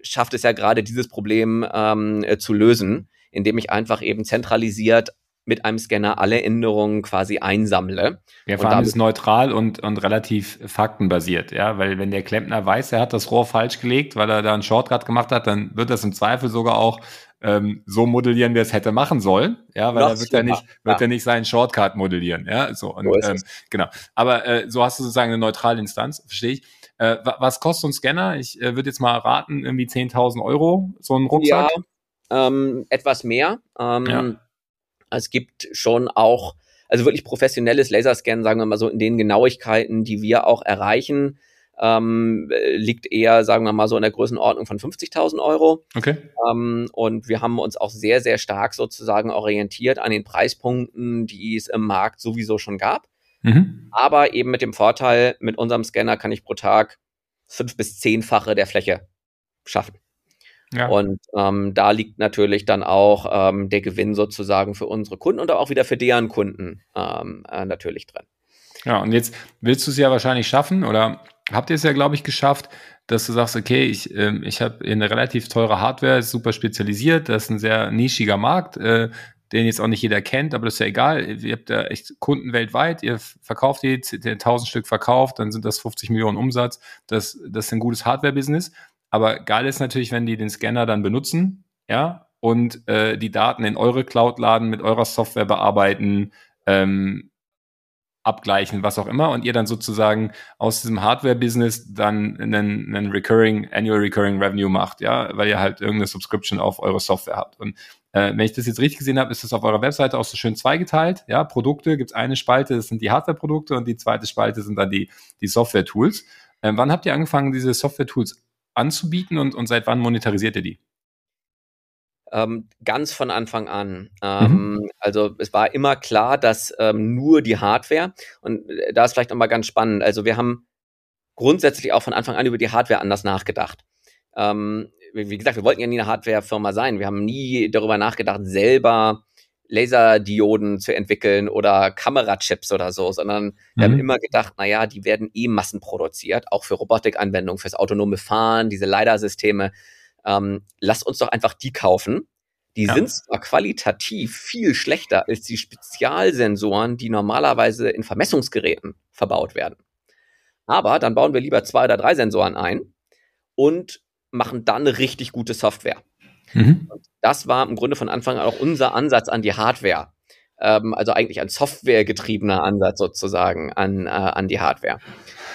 Speaker 2: schafft es ja gerade, dieses Problem ähm, äh, zu lösen, indem ich einfach eben zentralisiert mit einem Scanner alle Änderungen quasi einsammle.
Speaker 1: Ja, vor allem ist neutral und, und relativ faktenbasiert, ja, weil wenn der Klempner weiß, er hat das Rohr falsch gelegt, weil er da einen Shortcut gemacht hat, dann wird das im Zweifel sogar auch ähm, so modellieren, wie er es hätte machen sollen, ja, weil er wird ja nicht, wird ja. nicht seinen Shortcut modellieren, ja, so und so ähm, genau. Aber äh, so hast du sozusagen eine neutrale Instanz, verstehe ich. Äh, was kostet so ein Scanner? Ich äh, würde jetzt mal raten, irgendwie 10.000 Euro, so ein Rucksack.
Speaker 2: Ja, ähm, etwas mehr. Ähm, ja. Es gibt schon auch, also wirklich professionelles Laserscan, sagen wir mal so, in den Genauigkeiten, die wir auch erreichen, ähm, liegt eher, sagen wir mal, so in der Größenordnung von 50.000 Euro.
Speaker 1: Okay.
Speaker 2: Ähm, und wir haben uns auch sehr, sehr stark sozusagen orientiert an den Preispunkten, die es im Markt sowieso schon gab. Mhm. Aber eben mit dem Vorteil, mit unserem Scanner kann ich pro Tag fünf bis zehnfache der Fläche schaffen. Ja. Und ähm, da liegt natürlich dann auch ähm, der Gewinn sozusagen für unsere Kunden und auch wieder für deren Kunden ähm, äh, natürlich drin.
Speaker 1: Ja, und jetzt willst du es ja wahrscheinlich schaffen oder habt ihr es ja, glaube ich, geschafft, dass du sagst, okay, ich, äh, ich habe eine relativ teure Hardware, super spezialisiert, das ist ein sehr nischiger Markt, äh, den jetzt auch nicht jeder kennt, aber das ist ja egal. Ihr habt da echt Kunden weltweit, ihr verkauft die, 1000 Stück verkauft, dann sind das 50 Millionen Umsatz. Das, das ist ein gutes Hardware-Business. Aber geil ist natürlich, wenn die den Scanner dann benutzen, ja, und äh, die Daten in eure Cloud laden, mit eurer Software bearbeiten, ähm, abgleichen, was auch immer, und ihr dann sozusagen aus diesem Hardware-Business dann einen, einen Recurring, Annual Recurring Revenue macht, ja, weil ihr halt irgendeine Subscription auf eure Software habt. Und äh, wenn ich das jetzt richtig gesehen habe, ist das auf eurer Webseite auch so schön zweigeteilt. Ja, Produkte gibt es eine Spalte, das sind die Hardware-Produkte und die zweite Spalte sind dann die, die Software-Tools. Ähm, wann habt ihr angefangen, diese Software-Tools anzubieten und, und seit wann monetarisiert ihr die?
Speaker 2: Ähm, ganz von Anfang an. Ähm, mhm. Also es war immer klar, dass ähm, nur die Hardware, und äh, da ist vielleicht nochmal ganz spannend, also wir haben grundsätzlich auch von Anfang an über die Hardware anders nachgedacht. Ähm, wie gesagt, wir wollten ja nie eine Hardware-Firma sein. Wir haben nie darüber nachgedacht, selber Laserdioden zu entwickeln oder Kamerachips oder so, sondern wir haben mhm. immer gedacht, naja, die werden eh massenproduziert, auch für Robotikanwendungen, fürs autonome Fahren, diese LiDAR-Systeme. Ähm, lasst uns doch einfach die kaufen. Die ja. sind zwar qualitativ viel schlechter als die Spezialsensoren, die normalerweise in Vermessungsgeräten verbaut werden. Aber dann bauen wir lieber zwei oder drei Sensoren ein und machen dann eine richtig gute Software. Mhm. das war im Grunde von Anfang an auch unser Ansatz an die Hardware. Ähm, also eigentlich ein softwaregetriebener Ansatz sozusagen an, äh, an die Hardware.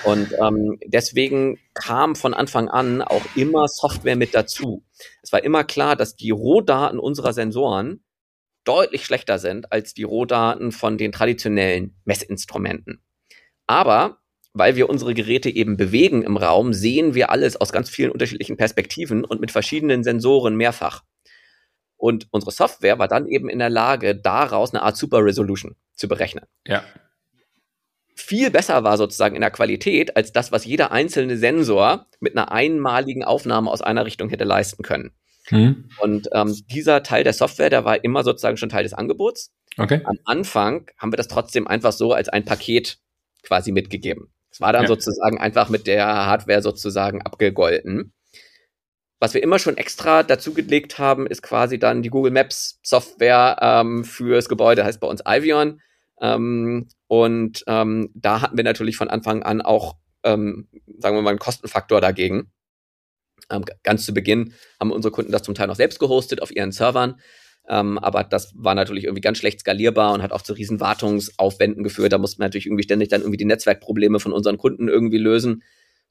Speaker 2: Und ähm, deswegen kam von Anfang an auch immer Software mit dazu. Es war immer klar, dass die Rohdaten unserer Sensoren deutlich schlechter sind als die Rohdaten von den traditionellen Messinstrumenten. Aber weil wir unsere Geräte eben bewegen im Raum, sehen wir alles aus ganz vielen unterschiedlichen Perspektiven und mit verschiedenen Sensoren mehrfach. Und unsere Software war dann eben in der Lage, daraus eine Art Super Resolution zu berechnen.
Speaker 1: Ja.
Speaker 2: Viel besser war sozusagen in der Qualität als das, was jeder einzelne Sensor mit einer einmaligen Aufnahme aus einer Richtung hätte leisten können. Mhm. Und ähm, dieser Teil der Software, der war immer sozusagen schon Teil des Angebots.
Speaker 1: Okay.
Speaker 2: Am Anfang haben wir das trotzdem einfach so als ein Paket quasi mitgegeben. Es war dann ja. sozusagen einfach mit der Hardware sozusagen abgegolten. Was wir immer schon extra dazugelegt haben, ist quasi dann die Google Maps Software ähm, fürs Gebäude, heißt bei uns Ivion. Ähm, und ähm, da hatten wir natürlich von Anfang an auch, ähm, sagen wir mal, einen Kostenfaktor dagegen. Ähm, ganz zu Beginn haben unsere Kunden das zum Teil noch selbst gehostet auf ihren Servern. Ähm, aber das war natürlich irgendwie ganz schlecht skalierbar und hat auch zu riesen Wartungsaufwänden geführt. Da mussten wir natürlich irgendwie ständig dann irgendwie die Netzwerkprobleme von unseren Kunden irgendwie lösen.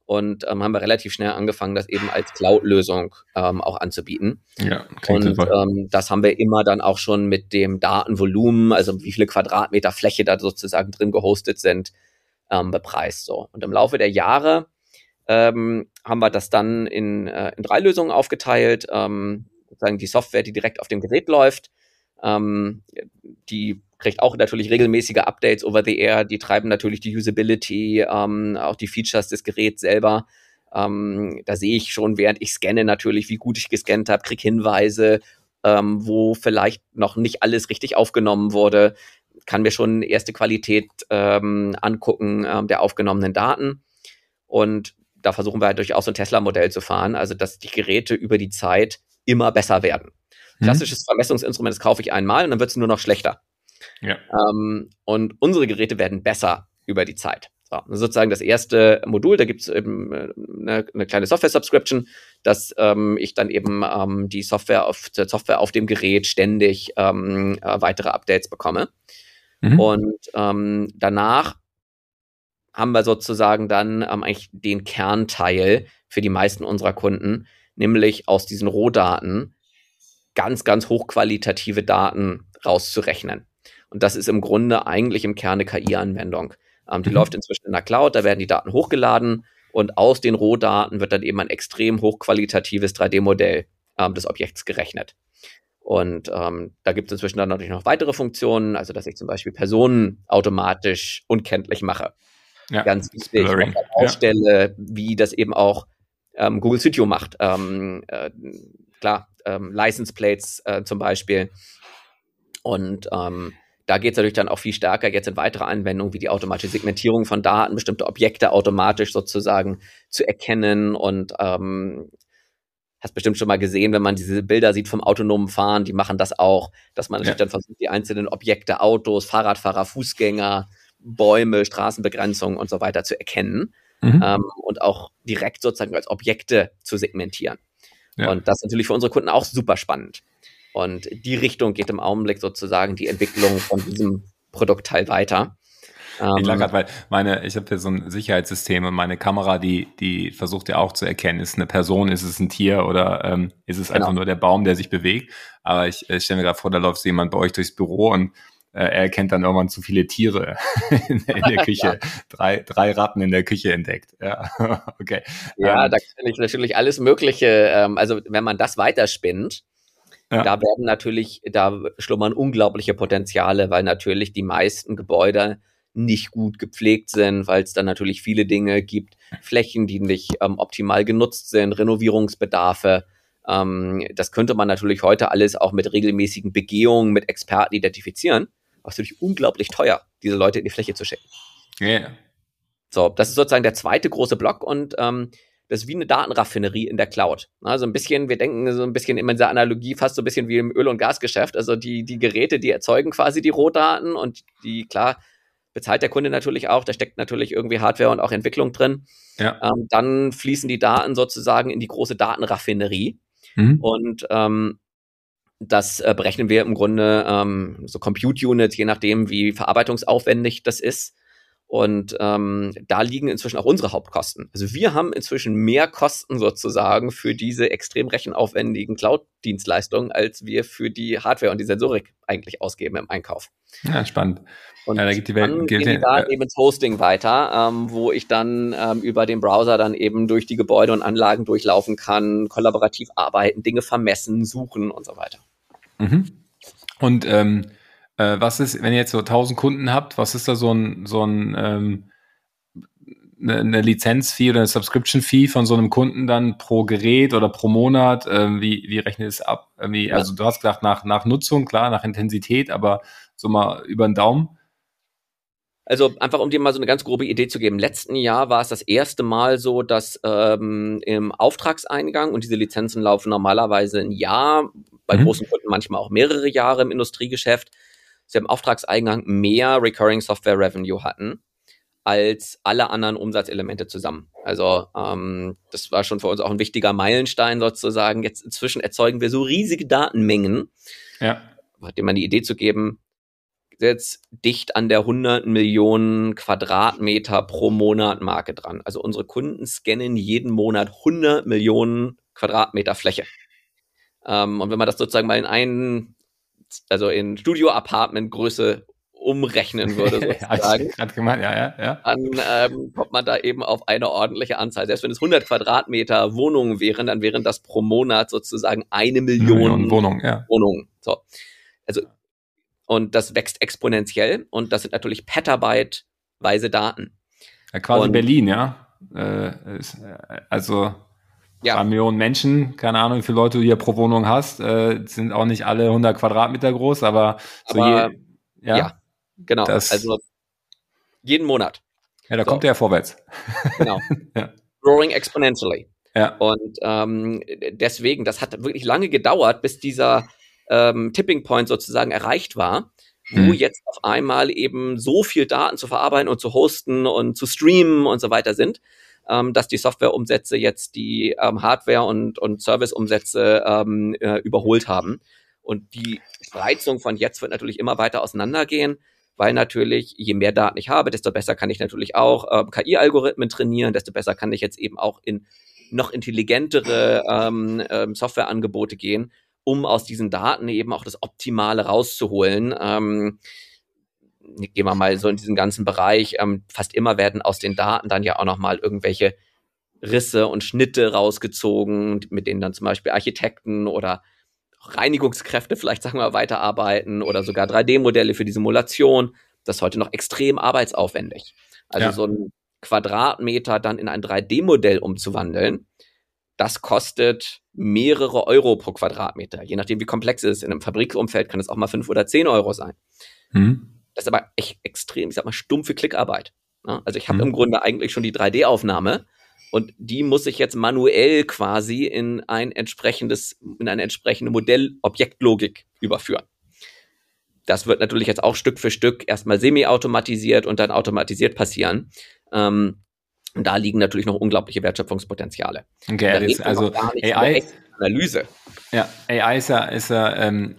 Speaker 2: Und ähm, haben wir relativ schnell angefangen, das eben als Cloud-Lösung ähm, auch anzubieten. Ja, und ähm, das haben wir immer dann auch schon mit dem Datenvolumen, also wie viele Quadratmeter Fläche da sozusagen drin gehostet sind, ähm, bepreist. So. Und im Laufe der Jahre ähm, haben wir das dann in, äh, in drei Lösungen aufgeteilt. Ähm, sozusagen die Software, die direkt auf dem Gerät läuft. Ähm, die kriegt auch natürlich regelmäßige Updates over the air. Die treiben natürlich die Usability, ähm, auch die Features des Geräts selber. Ähm, da sehe ich schon, während ich scanne natürlich, wie gut ich gescannt habe, krieg Hinweise, ähm, wo vielleicht noch nicht alles richtig aufgenommen wurde, kann mir schon erste Qualität ähm, angucken ähm, der aufgenommenen Daten. Und da versuchen wir halt durchaus so ein Tesla-Modell zu fahren, also dass die Geräte über die Zeit immer besser werden. Mhm. Klassisches Vermessungsinstrument, das kaufe ich einmal und dann wird es nur noch schlechter. Ja. Ähm, und unsere Geräte werden besser über die Zeit. So, sozusagen das erste Modul, da gibt es eben eine, äh, eine kleine Software-Subscription, dass ähm, ich dann eben ähm, die Software auf, Software auf dem Gerät ständig ähm, äh, weitere Updates bekomme. Mhm. Und ähm, danach haben wir sozusagen dann ähm, eigentlich den Kernteil für die meisten unserer Kunden, nämlich aus diesen Rohdaten ganz, ganz hochqualitative Daten rauszurechnen. Und das ist im Grunde eigentlich im Kern eine KI-Anwendung. Ähm, die mhm. läuft inzwischen in der Cloud, da werden die Daten hochgeladen und aus den Rohdaten wird dann eben ein extrem hochqualitatives 3D-Modell ähm, des Objekts gerechnet. Und ähm, da gibt es inzwischen dann natürlich noch weitere Funktionen, also dass ich zum Beispiel Personen automatisch unkenntlich mache. Ja, Ganz wichtig, ausstelle, ja. wie das eben auch ähm, Google Studio macht. Ähm, äh, klar, ähm, License Plates äh, zum Beispiel. Und ähm, da geht es natürlich dann auch viel stärker jetzt in weitere Anwendungen, wie die automatische Segmentierung von Daten, bestimmte Objekte automatisch sozusagen zu erkennen und ähm, hast bestimmt schon mal gesehen, wenn man diese Bilder sieht vom autonomen Fahren, die machen das auch, dass man natürlich ja. dann versucht, die einzelnen Objekte, Autos, Fahrradfahrer, Fußgänger, Bäume, Straßenbegrenzungen und so weiter zu erkennen mhm. ähm, und auch direkt sozusagen als Objekte zu segmentieren. Ja. Und das ist natürlich für unsere Kunden auch super spannend. Und die Richtung geht im Augenblick sozusagen die Entwicklung von diesem Produktteil weiter.
Speaker 3: Ich lag grad, weil meine, ich habe hier so ein Sicherheitssystem und meine Kamera, die, die versucht ja auch zu erkennen, ist eine Person, ist es ein Tier oder ähm, ist es genau. einfach nur der Baum, der sich bewegt. Aber ich, ich stelle mir gerade vor, da läuft jemand bei euch durchs Büro und äh, er erkennt dann irgendwann zu viele Tiere in, in der Küche. ja. drei, drei Ratten in der Küche entdeckt. Ja, okay.
Speaker 2: Ja, ähm, da kann ich natürlich alles Mögliche, ähm, also wenn man das weiterspinnt, ja. Da werden natürlich, da schlummern unglaubliche Potenziale, weil natürlich die meisten Gebäude nicht gut gepflegt sind, weil es dann natürlich viele Dinge gibt, Flächen, die nicht ähm, optimal genutzt sind, Renovierungsbedarfe. Ähm, das könnte man natürlich heute alles auch mit regelmäßigen Begehungen mit Experten identifizieren aber es ist natürlich unglaublich teuer, diese Leute in die Fläche zu schicken. Ja. Yeah. So, das ist sozusagen der zweite große Block und ähm, das ist wie eine Datenraffinerie in der Cloud. Also ein bisschen, wir denken so ein bisschen immer in dieser Analogie fast so ein bisschen wie im Öl- und Gasgeschäft. Also die, die Geräte, die erzeugen quasi die Rohdaten und die, klar, bezahlt der Kunde natürlich auch, da steckt natürlich irgendwie Hardware und auch Entwicklung drin. Ja. Ähm, dann fließen die Daten sozusagen in die große Datenraffinerie. Mhm. Und ähm, das äh, berechnen wir im Grunde ähm, so Compute Units, je nachdem, wie verarbeitungsaufwendig das ist. Und ähm, da liegen inzwischen auch unsere Hauptkosten. Also wir haben inzwischen mehr Kosten sozusagen für diese extrem rechenaufwendigen Cloud-Dienstleistungen, als wir für die Hardware und die Sensorik eigentlich ausgeben im Einkauf.
Speaker 3: Ja, spannend.
Speaker 2: Und ja, da geht die Welt, dann gehen die Daten eben ins Hosting weiter, ähm, wo ich dann ähm, über den Browser dann eben durch die Gebäude und Anlagen durchlaufen kann, kollaborativ arbeiten, Dinge vermessen, suchen und so weiter.
Speaker 3: Mhm. Und ähm, äh, was ist, wenn ihr jetzt so 1000 Kunden habt, was ist da so ein, so ein ähm, eine, eine Lizenzfee oder eine Subscription-Fee von so einem Kunden dann pro Gerät oder pro Monat? Äh, wie, wie rechnet es ab? Wie, also du hast gesagt, nach, nach Nutzung, klar, nach Intensität, aber so mal über den Daumen.
Speaker 2: Also einfach, um dir mal so eine ganz grobe Idee zu geben. Letzten Jahr war es das erste Mal so, dass ähm, im Auftragseingang, und diese Lizenzen laufen normalerweise ein Jahr, bei mhm. großen Kunden manchmal auch mehrere Jahre im Industriegeschäft, sie im Auftragseingang mehr Recurring Software Revenue hatten als alle anderen Umsatzelemente zusammen. Also ähm, das war schon für uns auch ein wichtiger Meilenstein sozusagen. Jetzt inzwischen erzeugen wir so riesige Datenmengen, ja. hat dem eine Idee zu geben, jetzt dicht an der 100 Millionen Quadratmeter pro Monat Marke dran. Also unsere Kunden scannen jeden Monat 100 Millionen Quadratmeter Fläche. Ähm, und wenn man das sozusagen mal in einen, also in Studio-Apartment-Größe umrechnen würde, sozusagen,
Speaker 1: ja, gemeint, ja, ja, ja.
Speaker 2: dann ähm, kommt man da eben auf eine ordentliche Anzahl. Selbst wenn es 100 Quadratmeter Wohnungen wären, dann wären das pro Monat sozusagen eine Million, Million
Speaker 1: Wohnungen. Ja.
Speaker 2: Wohnungen. So. Also, und das wächst exponentiell und das sind natürlich Petabyte-weise Daten.
Speaker 1: Ja, quasi und, Berlin, ja. Äh, ist, äh, also ja. Millionen Menschen, keine Ahnung, wie viele Leute du hier pro Wohnung hast, äh, sind auch nicht alle 100 Quadratmeter groß, aber,
Speaker 2: so aber je, ja. ja. Genau. Das, also jeden Monat.
Speaker 1: Ja, da so. kommt er ja vorwärts.
Speaker 2: Genau. ja. Growing exponentially. Ja. Und ähm, deswegen, das hat wirklich lange gedauert, bis dieser ähm, Tipping Point sozusagen erreicht war, wo hm. jetzt auf einmal eben so viel Daten zu verarbeiten und zu hosten und zu streamen und so weiter sind, ähm, dass die Softwareumsätze jetzt die ähm, Hardware- und, und Serviceumsätze ähm, äh, überholt haben. Und die Reizung von jetzt wird natürlich immer weiter auseinandergehen weil natürlich, je mehr Daten ich habe, desto besser kann ich natürlich auch äh, KI-Algorithmen trainieren, desto besser kann ich jetzt eben auch in noch intelligentere ähm, ähm, Softwareangebote gehen, um aus diesen Daten eben auch das Optimale rauszuholen. Ähm, gehen wir mal so in diesen ganzen Bereich. Ähm, fast immer werden aus den Daten dann ja auch noch mal irgendwelche Risse und Schnitte rausgezogen, mit denen dann zum Beispiel Architekten oder Reinigungskräfte vielleicht, sagen wir, weiterarbeiten oder sogar 3D-Modelle für die Simulation. Das ist heute noch extrem arbeitsaufwendig. Also ja. so ein Quadratmeter dann in ein 3D-Modell umzuwandeln, das kostet mehrere Euro pro Quadratmeter. Je nachdem, wie komplex es ist. In einem Fabrikumfeld kann es auch mal fünf oder zehn Euro sein. Hm. Das ist aber echt extrem, ich sag mal, stumpfe Klickarbeit. Ne? Also ich habe hm. im Grunde eigentlich schon die 3D-Aufnahme und die muss ich jetzt manuell quasi in ein entsprechendes, in eine entsprechende Modellobjektlogik überführen. Das wird natürlich jetzt auch Stück für Stück erstmal semi-automatisiert und dann automatisiert passieren. Ähm, und da liegen natürlich noch unglaubliche Wertschöpfungspotenziale.
Speaker 1: Okay, also AI.
Speaker 2: Analyse.
Speaker 1: Ja, AI ist ja, ist ja ähm,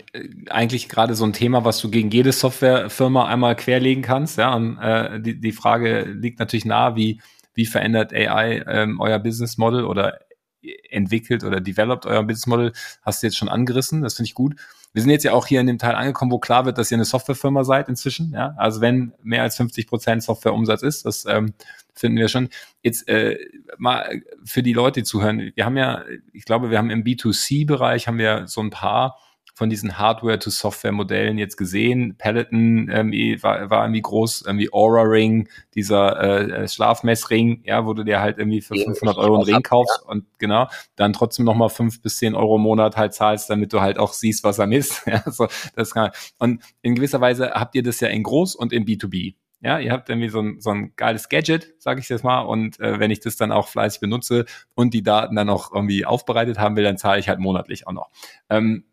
Speaker 1: eigentlich gerade so ein Thema, was du gegen jede Softwarefirma einmal querlegen kannst. Ja, und äh, die, die Frage liegt natürlich nahe, wie wie verändert AI ähm, euer Business Model oder entwickelt oder developed euer Business Model, hast du jetzt schon angerissen, das finde ich gut. Wir sind jetzt ja auch hier in dem Teil angekommen, wo klar wird, dass ihr eine Softwarefirma seid inzwischen. Ja? Also wenn mehr als 50 Prozent Softwareumsatz ist, das ähm, finden wir schon. Jetzt äh, mal für die Leute, die zuhören, wir haben ja, ich glaube, wir haben im B2C-Bereich haben wir so ein paar von diesen Hardware-to-Software-Modellen jetzt gesehen. Peloton ähm, war, war irgendwie groß, irgendwie Aura Ring, dieser äh, Schlafmessring, ja, wo du dir halt irgendwie für 500 Euro einen Ring kaufst und genau, dann trotzdem nochmal fünf bis zehn Euro im Monat halt zahlst, damit du halt auch siehst, was er misst. Ja, so, das kann, und in gewisser Weise habt ihr das ja in groß und in B2B. Ja, ihr habt irgendwie so ein, so ein geiles Gadget, sage ich jetzt mal, und äh, wenn ich das dann auch fleißig benutze und die Daten dann auch irgendwie aufbereitet haben will, dann zahle ich halt monatlich auch noch. Ähm,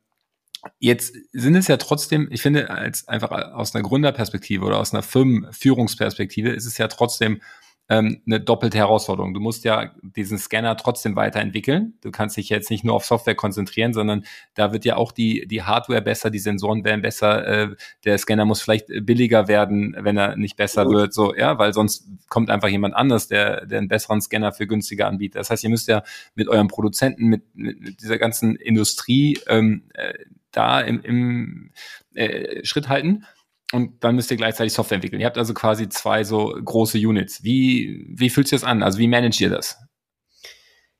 Speaker 1: Jetzt sind es ja trotzdem, ich finde, als einfach aus einer Gründerperspektive oder aus einer Firmenführungsperspektive ist es ja trotzdem ähm, eine doppelte Herausforderung. Du musst ja diesen Scanner trotzdem weiterentwickeln. Du kannst dich jetzt nicht nur auf Software konzentrieren, sondern da wird ja auch die, die Hardware besser, die Sensoren werden besser, äh, der Scanner muss vielleicht billiger werden, wenn er nicht besser wird, so, ja, weil sonst kommt einfach jemand anders, der, der einen besseren Scanner für günstiger anbietet. Das heißt, ihr müsst ja mit eurem Produzenten, mit, mit dieser ganzen Industrie ähm, äh, da im, im äh, Schritt halten und dann müsst ihr gleichzeitig Software entwickeln. Ihr habt also quasi zwei so große Units. Wie, wie fühlt sich das an? Also wie managt ihr das?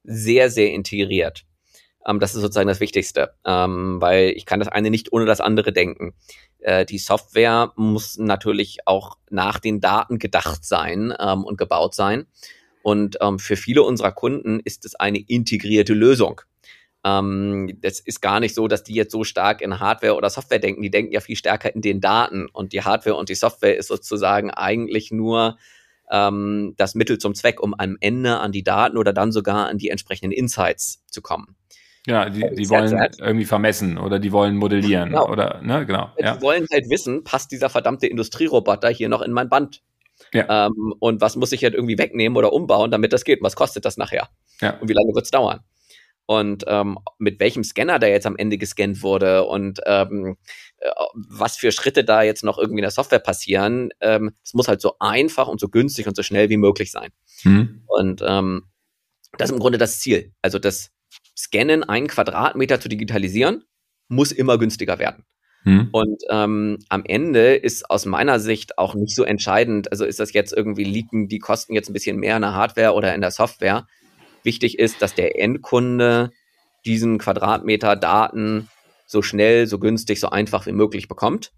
Speaker 2: Sehr, sehr integriert. Ähm, das ist sozusagen das Wichtigste, ähm, weil ich kann das eine nicht ohne das andere denken. Äh, die Software muss natürlich auch nach den Daten gedacht sein ähm, und gebaut sein. Und ähm, für viele unserer Kunden ist es eine integrierte Lösung. Ähm, das ist gar nicht so, dass die jetzt so stark in Hardware oder Software denken. Die denken ja viel stärker in den Daten. Und die Hardware und die Software ist sozusagen eigentlich nur ähm, das Mittel zum Zweck, um am Ende an die Daten oder dann sogar an die entsprechenden Insights zu kommen.
Speaker 1: Ja, die, die wollen irgendwie vermessen oder die wollen modellieren genau. oder, ne, genau.
Speaker 2: Ja. Die wollen halt wissen, passt dieser verdammte Industrieroboter hier noch in mein Band? Ja. Ähm, und was muss ich jetzt irgendwie wegnehmen oder umbauen, damit das geht? Was kostet das nachher? Ja. Und wie lange wird es dauern? Und ähm, mit welchem Scanner der jetzt am Ende gescannt wurde und ähm, äh, was für Schritte da jetzt noch irgendwie in der Software passieren, ähm, es muss halt so einfach und so günstig und so schnell wie möglich sein. Mhm. Und ähm, das ist im Grunde das Ziel. Also das Scannen, einen Quadratmeter zu digitalisieren, muss immer günstiger werden. Hm. Und ähm, am Ende ist aus meiner Sicht auch nicht so entscheidend, also ist das jetzt irgendwie liegen die Kosten jetzt ein bisschen mehr in der Hardware oder in der Software. Wichtig ist, dass der Endkunde diesen Quadratmeter Daten so schnell, so günstig, so einfach wie möglich bekommt.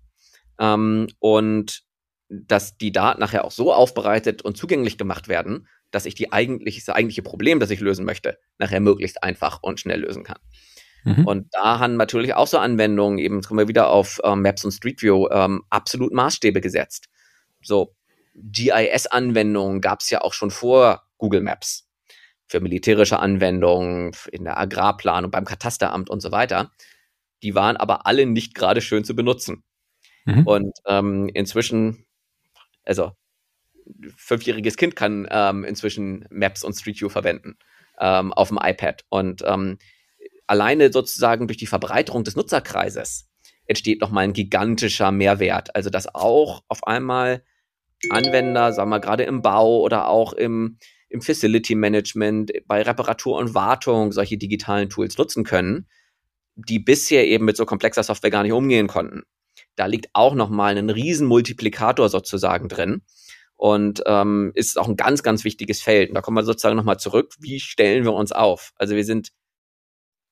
Speaker 2: Ähm, und dass die Daten nachher auch so aufbereitet und zugänglich gemacht werden, dass ich die eigentlich, das eigentliche Problem, das ich lösen möchte, nachher möglichst einfach und schnell lösen kann. Mhm. Und da haben natürlich auch so Anwendungen, eben kommen wir wieder auf ähm, Maps und Street View, ähm, absolut Maßstäbe gesetzt. So GIS-Anwendungen gab es ja auch schon vor Google Maps für militärische Anwendungen, in der Agrarplanung, beim Katasteramt und so weiter. Die waren aber alle nicht gerade schön zu benutzen. Mhm. Und ähm, inzwischen, also fünfjähriges Kind kann ähm, inzwischen Maps und Street View verwenden ähm, auf dem iPad. Und ähm, alleine sozusagen durch die Verbreiterung des Nutzerkreises entsteht nochmal ein gigantischer Mehrwert. Also dass auch auf einmal Anwender, sagen wir gerade im Bau oder auch im, im Facility Management, bei Reparatur und Wartung solche digitalen Tools nutzen können, die bisher eben mit so komplexer Software gar nicht umgehen konnten. Da liegt auch nochmal ein riesen Multiplikator sozusagen drin und ähm, ist auch ein ganz, ganz wichtiges Feld. Und da kommen wir sozusagen nochmal zurück. Wie stellen wir uns auf? Also wir sind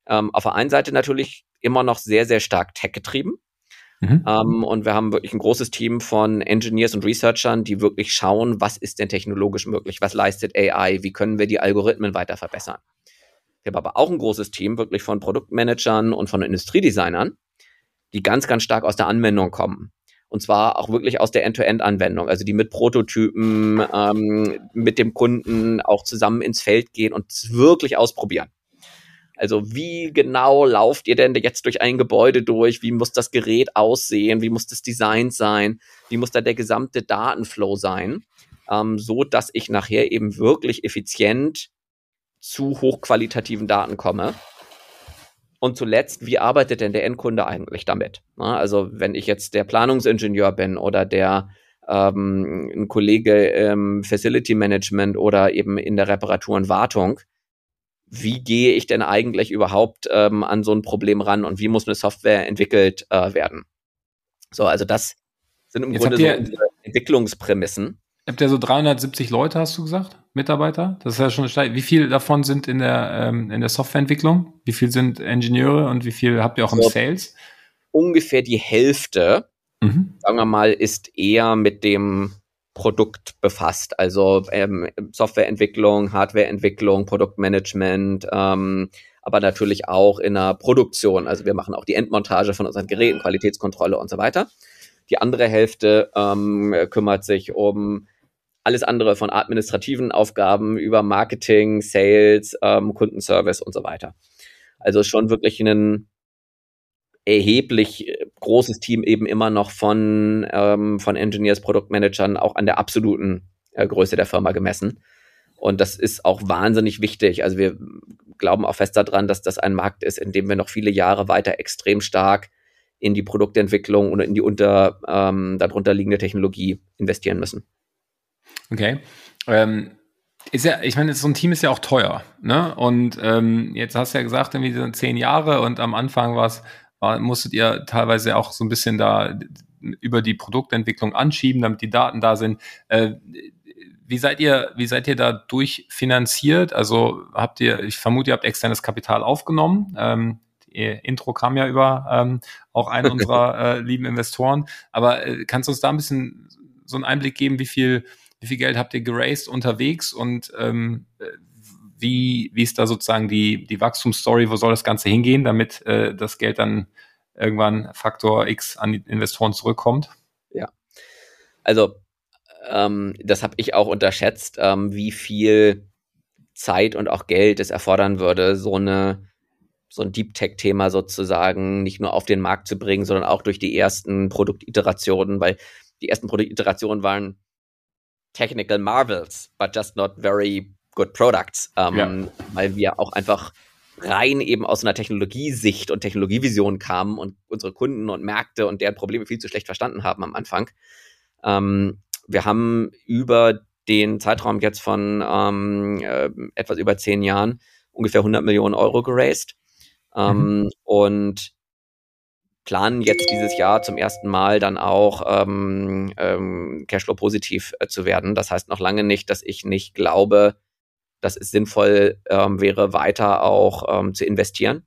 Speaker 2: ähm, auf der einen Seite natürlich immer noch sehr, sehr stark tech-getrieben. Mhm. Ähm, und wir haben wirklich ein großes Team von Engineers und Researchern, die wirklich schauen, was ist denn technologisch möglich, was leistet AI, wie können wir die Algorithmen weiter verbessern. Wir haben aber auch ein großes Team wirklich von Produktmanagern und von Industriedesignern, die ganz, ganz stark aus der Anwendung kommen. Und zwar auch wirklich aus der End-to-End-Anwendung, also die mit Prototypen, ähm, mit dem Kunden auch zusammen ins Feld gehen und wirklich ausprobieren. Also wie genau lauft ihr denn jetzt durch ein Gebäude durch? Wie muss das Gerät aussehen? Wie muss das Design sein? Wie muss da der gesamte Datenflow sein? Ähm, so dass ich nachher eben wirklich effizient zu hochqualitativen Daten komme. Und zuletzt, wie arbeitet denn der Endkunde eigentlich damit? Na, also wenn ich jetzt der Planungsingenieur bin oder der ähm, ein Kollege im Facility Management oder eben in der Reparatur und Wartung, wie gehe ich denn eigentlich überhaupt ähm, an so ein Problem ran und wie muss eine Software entwickelt äh, werden? So, also das sind im Jetzt Grunde so unsere Entwicklungsprämissen.
Speaker 1: Habt ihr so 370 Leute, hast du gesagt, Mitarbeiter? Das ist ja schon steil. Wie viel davon sind in der, ähm, in der Softwareentwicklung? Wie viel sind Ingenieure und wie viel habt ihr auch so, im Sales?
Speaker 2: Ungefähr die Hälfte, mhm. sagen wir mal, ist eher mit dem Produkt befasst. Also ähm, Softwareentwicklung, Hardwareentwicklung, Produktmanagement, ähm, aber natürlich auch in der Produktion. Also wir machen auch die Endmontage von unseren Geräten, Qualitätskontrolle und so weiter. Die andere Hälfte ähm, kümmert sich um alles andere von administrativen Aufgaben über Marketing, Sales, ähm, Kundenservice und so weiter. Also schon wirklich ein erheblich äh, großes Team eben immer noch von, ähm, von Engineers, Produktmanagern auch an der absoluten äh, Größe der Firma gemessen. Und das ist auch wahnsinnig wichtig. Also wir glauben auch fest daran, dass das ein Markt ist, in dem wir noch viele Jahre weiter extrem stark in die Produktentwicklung und in die unter, ähm, darunter liegende Technologie investieren müssen.
Speaker 1: Okay. Ähm, ist ja, ich meine, so ein Team ist ja auch teuer, ne? Und ähm, jetzt hast du ja gesagt, irgendwie so zehn Jahre und am Anfang war es musstet ihr teilweise auch so ein bisschen da über die Produktentwicklung anschieben, damit die Daten da sind. Äh, wie seid ihr, wie seid ihr da durchfinanziert? Also habt ihr, ich vermute, ihr habt externes Kapital aufgenommen. Ähm, Intro kam ja über ähm, auch einen unserer äh, lieben Investoren. Aber äh, kannst du uns da ein bisschen so einen Einblick geben, wie viel, wie viel Geld habt ihr geraced unterwegs und ähm, wie, wie ist da sozusagen die, die Wachstumsstory, wo soll das Ganze hingehen, damit äh, das Geld dann irgendwann Faktor X an die Investoren zurückkommt?
Speaker 2: Ja, also ähm, das habe ich auch unterschätzt, ähm, wie viel Zeit und auch Geld es erfordern würde, so eine so ein Deep Tech Thema sozusagen nicht nur auf den Markt zu bringen, sondern auch durch die ersten Produktiterationen, weil die ersten Produktiterationen waren technical marvels, but just not very good products, ähm, ja. weil wir auch einfach rein eben aus einer Technologiesicht und Technologievision kamen und unsere Kunden und Märkte und deren Probleme viel zu schlecht verstanden haben am Anfang. Ähm, wir haben über den Zeitraum jetzt von ähm, äh, etwas über zehn Jahren ungefähr 100 Millionen Euro geraced ähm, mhm. und planen jetzt dieses Jahr zum ersten Mal dann auch ähm, ähm, Cashflow positiv äh, zu werden. Das heißt noch lange nicht, dass ich nicht glaube, dass es sinnvoll ähm, wäre, weiter auch ähm, zu investieren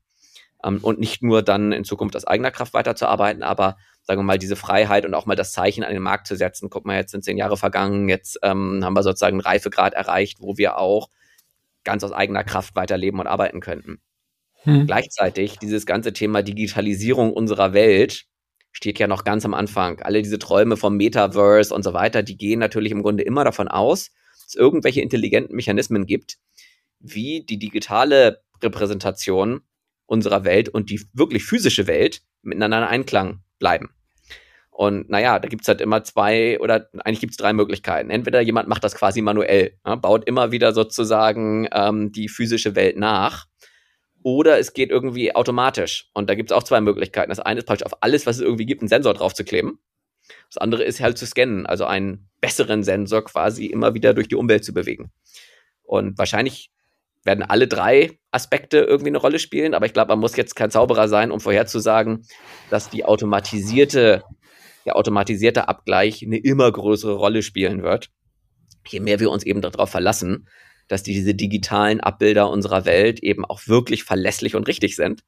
Speaker 2: ähm, und nicht nur dann in Zukunft aus eigener Kraft weiterzuarbeiten, aber sagen wir mal, diese Freiheit und auch mal das Zeichen an den Markt zu setzen. Guck mal, jetzt sind zehn Jahre vergangen, jetzt ähm, haben wir sozusagen einen Reifegrad erreicht, wo wir auch ganz aus eigener Kraft weiterleben und arbeiten könnten. Hm. Gleichzeitig dieses ganze Thema Digitalisierung unserer Welt steht ja noch ganz am Anfang. Alle diese Träume vom Metaverse und so weiter, die gehen natürlich im Grunde immer davon aus, es irgendwelche intelligenten Mechanismen gibt, wie die digitale Repräsentation unserer Welt und die wirklich physische Welt miteinander in Einklang bleiben. Und naja, da gibt's halt immer zwei oder eigentlich gibt's drei Möglichkeiten. Entweder jemand macht das quasi manuell, ja, baut immer wieder sozusagen ähm, die physische Welt nach, oder es geht irgendwie automatisch. Und da gibt's auch zwei Möglichkeiten. Das eine ist praktisch auf alles, was es irgendwie gibt, einen Sensor drauf zu kleben. Das andere ist halt zu scannen, also einen besseren Sensor quasi immer wieder durch die Umwelt zu bewegen. Und wahrscheinlich werden alle drei Aspekte irgendwie eine Rolle spielen, aber ich glaube, man muss jetzt kein Zauberer sein, um vorherzusagen, dass die automatisierte, der automatisierte Abgleich eine immer größere Rolle spielen wird. Je mehr wir uns eben darauf verlassen, dass diese digitalen Abbilder unserer Welt eben auch wirklich verlässlich und richtig sind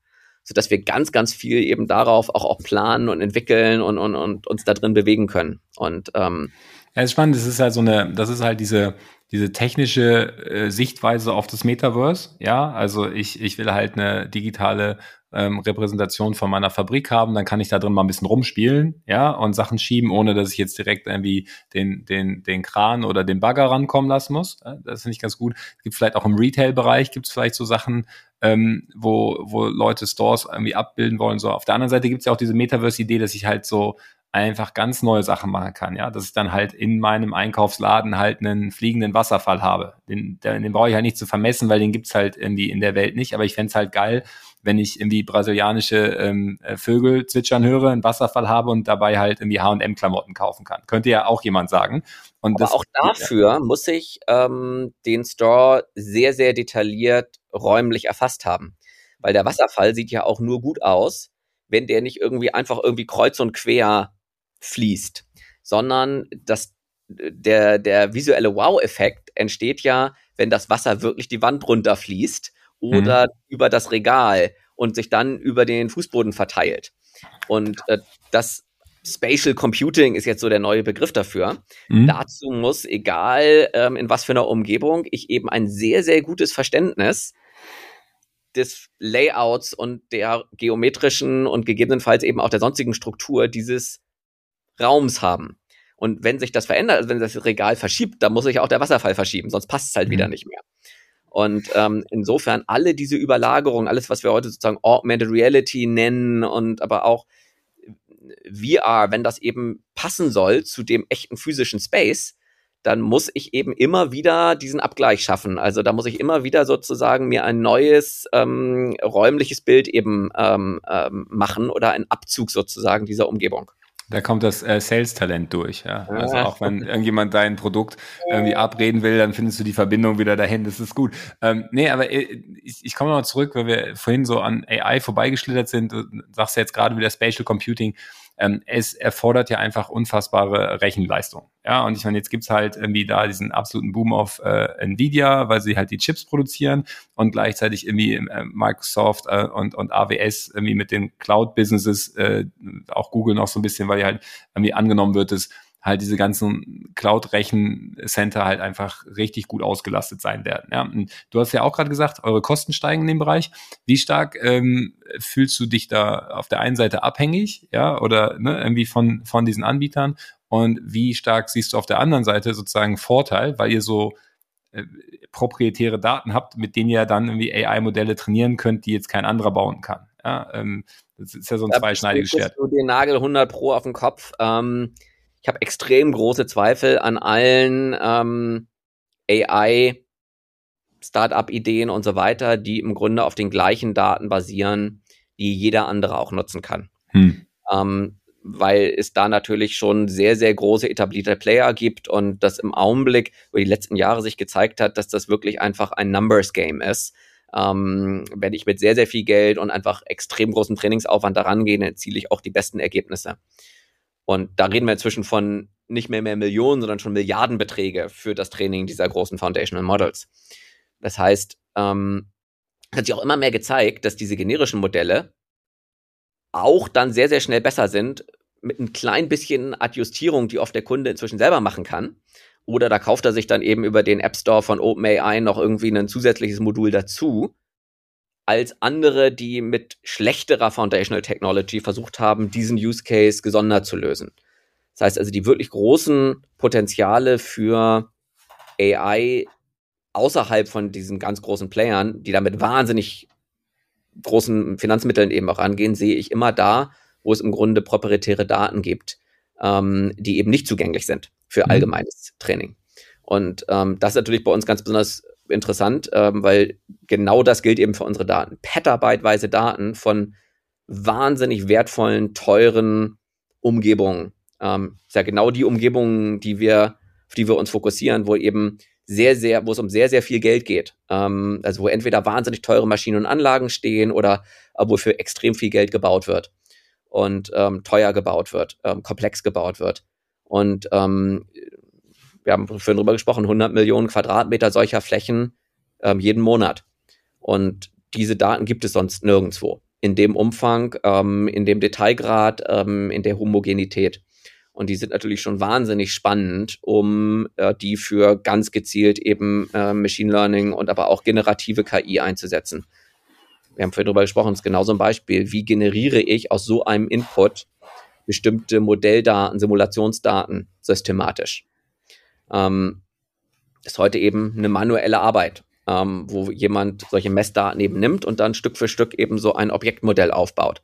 Speaker 2: so dass wir ganz, ganz viel eben darauf auch, auch planen und entwickeln und, und, und uns da drin bewegen können. Und ähm,
Speaker 1: ja, ist spannend. Das ist halt so eine, das ist halt diese, diese technische äh, Sichtweise auf das Metaverse. Ja, also ich, ich will halt eine digitale ähm, Repräsentation von meiner Fabrik haben, dann kann ich da drin mal ein bisschen rumspielen, ja, und Sachen schieben, ohne dass ich jetzt direkt irgendwie den, den, den Kran oder den Bagger rankommen lassen muss. Das finde ich ganz gut. Gibt vielleicht auch im Retail-Bereich, gibt es vielleicht so Sachen, ähm, wo, wo Leute Stores irgendwie abbilden wollen. So, auf der anderen Seite gibt es ja auch diese Metaverse-Idee, dass ich halt so einfach ganz neue Sachen machen kann, ja, dass ich dann halt in meinem Einkaufsladen halt einen fliegenden Wasserfall habe. Den, den, brauche ich halt nicht zu vermessen, weil den gibt's halt irgendwie in der Welt nicht, aber ich fände halt geil, wenn ich irgendwie brasilianische ähm, äh, Vögel zwitschern höre, einen Wasserfall habe und dabei halt irgendwie H&M-Klamotten kaufen kann. Könnte ja auch jemand sagen.
Speaker 2: Und Aber das, auch dafür ja. muss ich ähm, den Store sehr, sehr detailliert räumlich erfasst haben. Weil der Wasserfall sieht ja auch nur gut aus, wenn der nicht irgendwie einfach irgendwie kreuz und quer fließt, sondern das, der, der visuelle Wow-Effekt entsteht ja, wenn das Wasser wirklich die Wand runterfließt oder mhm. über das Regal und sich dann über den Fußboden verteilt. Und äh, das Spatial Computing ist jetzt so der neue Begriff dafür. Mhm. Dazu muss, egal ähm, in was für einer Umgebung, ich eben ein sehr, sehr gutes Verständnis des Layouts und der geometrischen und gegebenenfalls eben auch der sonstigen Struktur dieses Raums haben. Und wenn sich das verändert, also wenn das Regal verschiebt, dann muss sich auch der Wasserfall verschieben, sonst passt es halt mhm. wieder nicht mehr. Und ähm, insofern alle diese Überlagerungen, alles, was wir heute sozusagen Augmented Reality nennen und aber auch VR, wenn das eben passen soll zu dem echten physischen Space, dann muss ich eben immer wieder diesen Abgleich schaffen. Also da muss ich immer wieder sozusagen mir ein neues ähm, räumliches Bild eben ähm, ähm, machen oder einen Abzug sozusagen dieser Umgebung.
Speaker 1: Da kommt das äh, Sales-Talent durch. Ja? Also auch wenn irgendjemand dein Produkt irgendwie abreden will, dann findest du die Verbindung wieder dahin. Das ist gut. Ähm, nee, aber äh, ich, ich komme noch zurück, weil wir vorhin so an AI vorbeigeschlittert sind. Du sagst ja jetzt gerade wieder Spatial Computing ähm, es erfordert ja einfach unfassbare Rechenleistung. Ja, und ich meine, jetzt gibt's halt irgendwie da diesen absoluten Boom auf äh, Nvidia, weil sie halt die Chips produzieren und gleichzeitig irgendwie äh, Microsoft äh, und, und AWS irgendwie mit den Cloud-Businesses, äh, auch Google noch so ein bisschen, weil ja halt irgendwie angenommen wird, dass halt diese ganzen Cloud-Rechencenter halt einfach richtig gut ausgelastet sein werden. Ja, und du hast ja auch gerade gesagt, eure Kosten steigen in dem Bereich. Wie stark ähm, fühlst du dich da auf der einen Seite abhängig, ja, oder ne, irgendwie von von diesen Anbietern? Und wie stark siehst du auf der anderen Seite sozusagen Vorteil, weil ihr so äh, proprietäre Daten habt, mit denen ihr dann irgendwie AI-Modelle trainieren könnt, die jetzt kein anderer bauen kann. Ja, ähm, das ist ja so ein zweischneidiges Schwert.
Speaker 2: Du den Nagel 100 pro auf den Kopf. Ähm, ich habe extrem große Zweifel an allen ähm, AI, Startup-Ideen und so weiter, die im Grunde auf den gleichen Daten basieren, die jeder andere auch nutzen kann. Hm. Ähm, weil es da natürlich schon sehr, sehr große etablierte Player gibt und das im Augenblick über die letzten Jahre sich gezeigt hat, dass das wirklich einfach ein Numbers Game ist. Ähm, wenn ich mit sehr, sehr viel Geld und einfach extrem großem Trainingsaufwand daran gehe, dann erziele ich auch die besten Ergebnisse. Und da reden wir inzwischen von nicht mehr mehr Millionen, sondern schon Milliardenbeträge für das Training dieser großen Foundational Models. Das heißt, ähm, hat sich auch immer mehr gezeigt, dass diese generischen Modelle auch dann sehr, sehr schnell besser sind, mit ein klein bisschen Adjustierung, die oft der Kunde inzwischen selber machen kann. Oder da kauft er sich dann eben über den App Store von OpenAI noch irgendwie ein zusätzliches Modul dazu, als andere, die mit schlechterer Foundational Technology versucht haben, diesen Use Case gesondert zu lösen. Das heißt also, die wirklich großen Potenziale für AI außerhalb von diesen ganz großen Playern, die damit wahnsinnig großen Finanzmitteln eben auch angehen, sehe ich immer da, wo es im Grunde proprietäre Daten gibt, ähm, die eben nicht zugänglich sind für mhm. allgemeines Training. Und ähm, das ist natürlich bei uns ganz besonders interessant, ähm, weil genau das gilt eben für unsere Daten. Petabyteweise Daten von wahnsinnig wertvollen, teuren Umgebungen. Ähm, ist ja genau die Umgebungen, die wir, auf die wir uns fokussieren, wo eben sehr, sehr, wo es um sehr, sehr viel Geld geht. Ähm, also wo entweder wahnsinnig teure Maschinen und Anlagen stehen oder äh, wo für extrem viel Geld gebaut wird und ähm, teuer gebaut wird, ähm, komplex gebaut wird. Und ähm, wir haben vorhin drüber gesprochen, 100 Millionen Quadratmeter solcher Flächen ähm, jeden Monat. Und diese Daten gibt es sonst nirgendwo. In dem Umfang, ähm, in dem Detailgrad, ähm, in der Homogenität. Und die sind natürlich schon wahnsinnig spannend, um äh, die für ganz gezielt eben äh, Machine Learning und aber auch generative KI einzusetzen. Wir haben vorhin darüber gesprochen, das ist genau so ein Beispiel. Wie generiere ich aus so einem Input bestimmte Modelldaten, Simulationsdaten systematisch? Ähm, ist heute eben eine manuelle Arbeit, ähm, wo jemand solche Messdaten eben nimmt und dann Stück für Stück eben so ein Objektmodell aufbaut.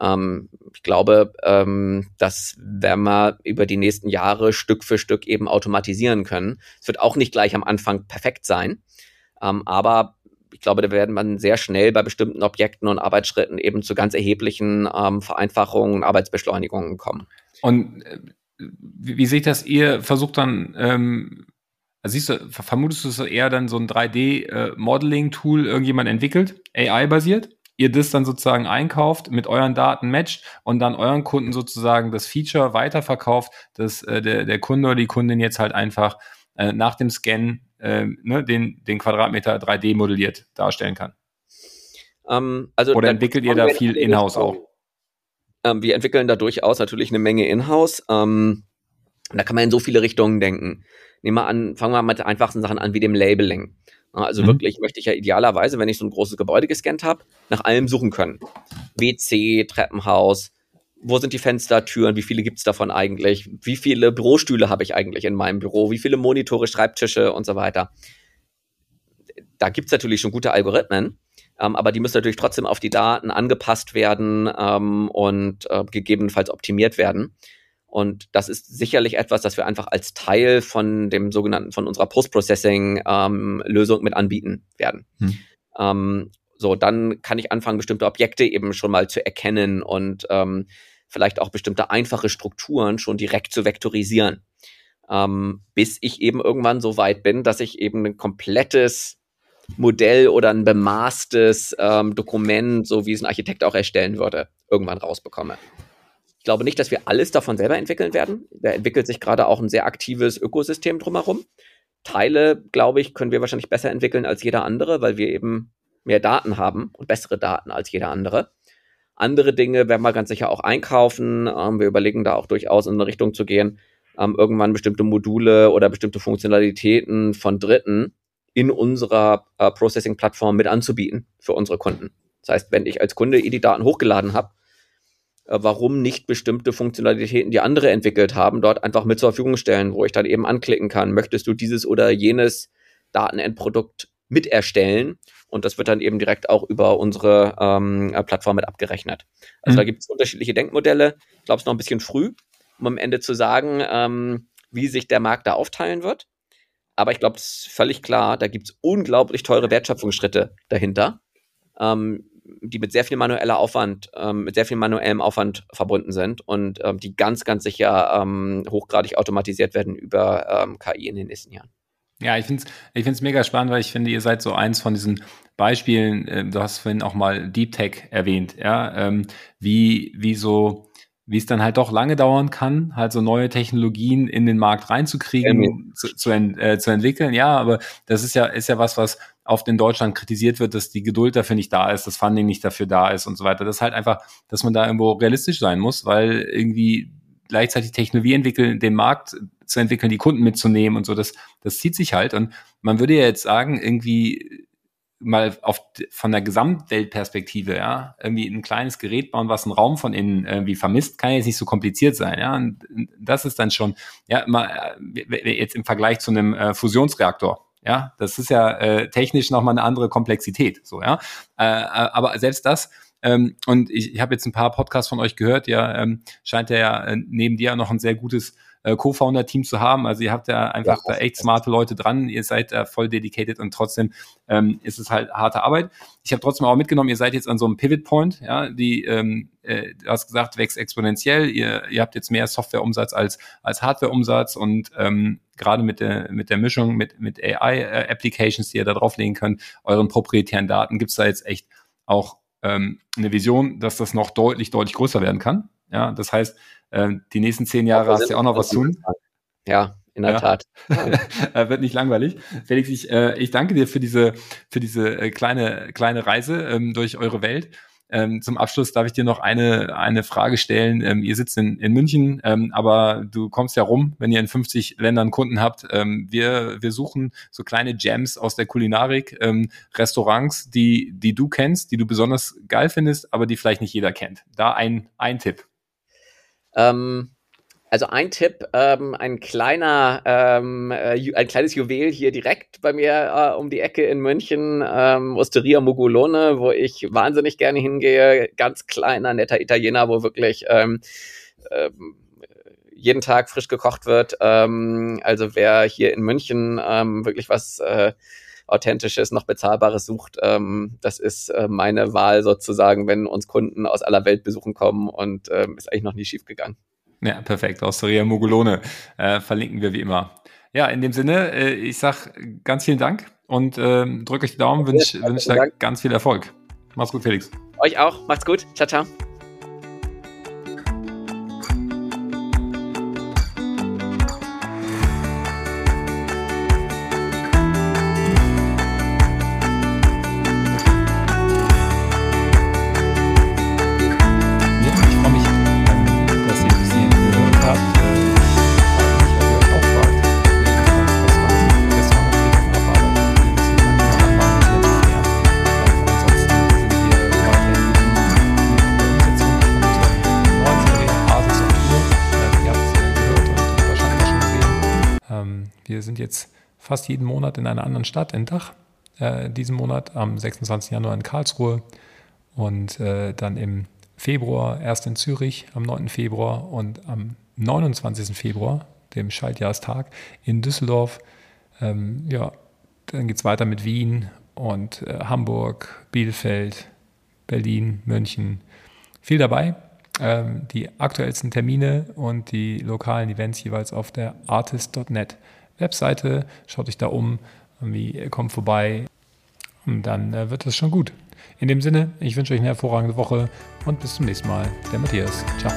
Speaker 2: Ähm, ich glaube, ähm, das werden wir über die nächsten Jahre Stück für Stück eben automatisieren können. Es wird auch nicht gleich am Anfang perfekt sein, ähm, aber ich glaube, da werden man sehr schnell bei bestimmten Objekten und Arbeitsschritten eben zu ganz erheblichen ähm, Vereinfachungen, Arbeitsbeschleunigungen kommen.
Speaker 3: Und äh, wie, wie seht das? Ihr versucht dann, ähm, also siehst du, vermutest du, dass eher dann so ein 3D-Modeling-Tool äh, irgendjemand entwickelt, AI-basiert? ihr das dann sozusagen einkauft, mit euren Daten matcht und dann euren Kunden sozusagen das Feature weiterverkauft, dass äh, der, der Kunde oder die Kundin jetzt halt einfach äh, nach dem Scan äh, ne, den, den Quadratmeter 3D modelliert darstellen kann.
Speaker 2: Ähm, also
Speaker 3: oder entwickelt ihr da viel in-house auch?
Speaker 2: Ähm, wir entwickeln da durchaus natürlich eine Menge in-house. Ähm, da kann man in so viele Richtungen denken. Nehmen wir an, fangen wir mit den einfachsten Sachen an, wie dem Labeling. Also mhm. wirklich möchte ich ja idealerweise, wenn ich so ein großes Gebäude gescannt habe, nach allem suchen können. WC, Treppenhaus, wo sind die Fenster, Türen, wie viele gibt es davon eigentlich? Wie viele Bürostühle habe ich eigentlich in meinem Büro? Wie viele Monitore, Schreibtische und so weiter? Da gibt es natürlich schon gute Algorithmen, ähm, aber die müssen natürlich trotzdem auf die Daten angepasst werden ähm, und äh, gegebenenfalls optimiert werden. Und das ist sicherlich etwas, das wir einfach als Teil von dem sogenannten, von unserer Post-Processing-Lösung ähm, mit anbieten werden. Hm. Ähm, so, dann kann ich anfangen, bestimmte Objekte eben schon mal zu erkennen und ähm, vielleicht auch bestimmte einfache Strukturen schon direkt zu vektorisieren. Ähm, bis ich eben irgendwann so weit bin, dass ich eben ein komplettes Modell oder ein bemaßtes ähm, Dokument, so wie es ein Architekt auch erstellen würde, irgendwann rausbekomme. Ich glaube nicht, dass wir alles davon selber entwickeln werden. Da entwickelt sich gerade auch ein sehr aktives Ökosystem drumherum. Teile, glaube ich, können wir wahrscheinlich besser entwickeln als jeder andere, weil wir eben mehr Daten haben und bessere Daten als jeder andere. Andere Dinge werden wir ganz sicher auch einkaufen. Ähm, wir überlegen da auch durchaus in eine Richtung zu gehen, ähm, irgendwann bestimmte Module oder bestimmte Funktionalitäten von Dritten in unserer äh, Processing-Plattform mit anzubieten für unsere Kunden. Das heißt, wenn ich als Kunde die Daten hochgeladen habe, äh, warum nicht bestimmte Funktionalitäten, die andere entwickelt haben, dort einfach mit zur Verfügung stellen, wo ich dann eben anklicken kann, möchtest du dieses oder jenes Datenendprodukt mit erstellen und das wird dann eben direkt auch über unsere ähm, Plattform mit abgerechnet. Also mhm. da gibt es unterschiedliche Denkmodelle. Ich glaube, es ist noch ein bisschen früh. um am Ende zu sagen, ähm, wie sich der Markt da aufteilen wird. Aber ich glaube, es ist völlig klar, da gibt es unglaublich teure Wertschöpfungsschritte dahinter, ähm, die mit sehr viel manueller Aufwand, ähm, mit sehr viel manuellem Aufwand verbunden sind und ähm, die ganz, ganz sicher ähm, hochgradig automatisiert werden über ähm, KI in den nächsten Jahren.
Speaker 1: Ja, ich finde es ich find's mega spannend, weil ich finde, ihr seid so eins von diesen Beispielen, äh, du hast vorhin auch mal Deep Tech erwähnt, ja, ähm, wie, wie so, wie es dann halt doch lange dauern kann, halt so neue Technologien in den Markt reinzukriegen, ja, zu, zu, äh, zu entwickeln. Ja, aber das ist ja, ist ja was, was oft in Deutschland kritisiert wird, dass die Geduld dafür nicht da ist, das Funding nicht dafür da ist und so weiter. Das ist halt einfach, dass man da irgendwo realistisch sein muss, weil irgendwie gleichzeitig Technologie entwickeln, den Markt zu entwickeln, die Kunden mitzunehmen und so, das, das zieht sich halt. Und man würde ja jetzt sagen, irgendwie mal auf, von der Gesamtweltperspektive, ja, irgendwie ein kleines Gerät bauen, was einen Raum von innen irgendwie vermisst, kann jetzt nicht so kompliziert sein, ja. Und das ist dann schon, ja, mal, äh, jetzt im Vergleich zu einem äh, Fusionsreaktor, ja, das ist ja äh, technisch nochmal eine andere Komplexität, so, ja. Äh, äh aber selbst das, ähm, und ich, ich habe jetzt ein paar Podcasts von euch gehört, ja, ähm, scheint ja äh, neben dir noch ein sehr gutes äh, Co-Founder-Team zu haben. Also ihr habt ja einfach ja, da echt smarte Leute dran, ihr seid da voll dedicated und trotzdem ähm, ist es halt harte Arbeit. Ich habe trotzdem auch mitgenommen, ihr seid jetzt an so einem Pivot-Point, ja, die, ähm, äh, du hast gesagt, wächst exponentiell, ihr, ihr habt jetzt mehr Software-Umsatz als, als Hardware-Umsatz und ähm, gerade mit der, mit der Mischung mit, mit AI-Applications, äh, die ihr da drauflegen könnt, euren proprietären Daten, gibt's da jetzt echt auch ähm, eine Vision, dass das noch deutlich, deutlich größer werden kann. Ja, das heißt, äh, die nächsten zehn Jahre hast du ja auch noch was tun.
Speaker 2: Ja, in der ja. Tat.
Speaker 1: Wird nicht langweilig. Felix, ich, äh, ich danke dir für diese, für diese äh, kleine, kleine Reise ähm, durch eure Welt. Ähm, zum Abschluss darf ich dir noch eine, eine Frage stellen. Ähm, ihr sitzt in, in München, ähm, aber du kommst ja rum, wenn ihr in 50 Ländern Kunden habt. Ähm, wir, wir suchen so kleine Gems aus der Kulinarik, ähm, Restaurants, die, die du kennst, die du besonders geil findest, aber die vielleicht nicht jeder kennt. Da ein, ein Tipp.
Speaker 2: Ähm, also ein Tipp, ähm, ein kleiner, ähm, äh, ein kleines Juwel hier direkt bei mir äh, um die Ecke in München, ähm, Osteria Mugolone, wo ich wahnsinnig gerne hingehe. Ganz kleiner, netter Italiener, wo wirklich ähm, ähm, jeden Tag frisch gekocht wird. Ähm, also wer hier in München ähm, wirklich was äh, Authentisches, noch Bezahlbares sucht, ähm, das ist äh, meine Wahl sozusagen, wenn uns Kunden aus aller Welt besuchen kommen und ähm, ist eigentlich noch nie schief gegangen.
Speaker 1: Ja, perfekt. Osteria Mogulone äh, verlinken wir wie immer. Ja, in dem Sinne, äh, ich sag ganz vielen Dank und äh, drücke euch die Daumen, wünsche wünsch da ganz viel Erfolg. Mach's gut, Felix.
Speaker 2: Euch auch. Macht's gut. Ciao, ciao.
Speaker 4: Fast jeden Monat in einer anderen Stadt, in Dach. Äh, diesen Monat am 26. Januar in Karlsruhe und äh, dann im Februar erst in Zürich am 9. Februar und am 29. Februar, dem Schaltjahrstag, in Düsseldorf. Ähm, ja, dann geht es weiter mit Wien und äh, Hamburg, Bielefeld, Berlin, München. Viel dabei. Ähm, die aktuellsten Termine und die lokalen Events jeweils auf der artist.net. Webseite, schaut euch da um, wie, kommt vorbei und dann äh, wird es schon gut. In dem Sinne, ich wünsche euch eine hervorragende Woche und bis zum nächsten Mal. Der Matthias. Ciao.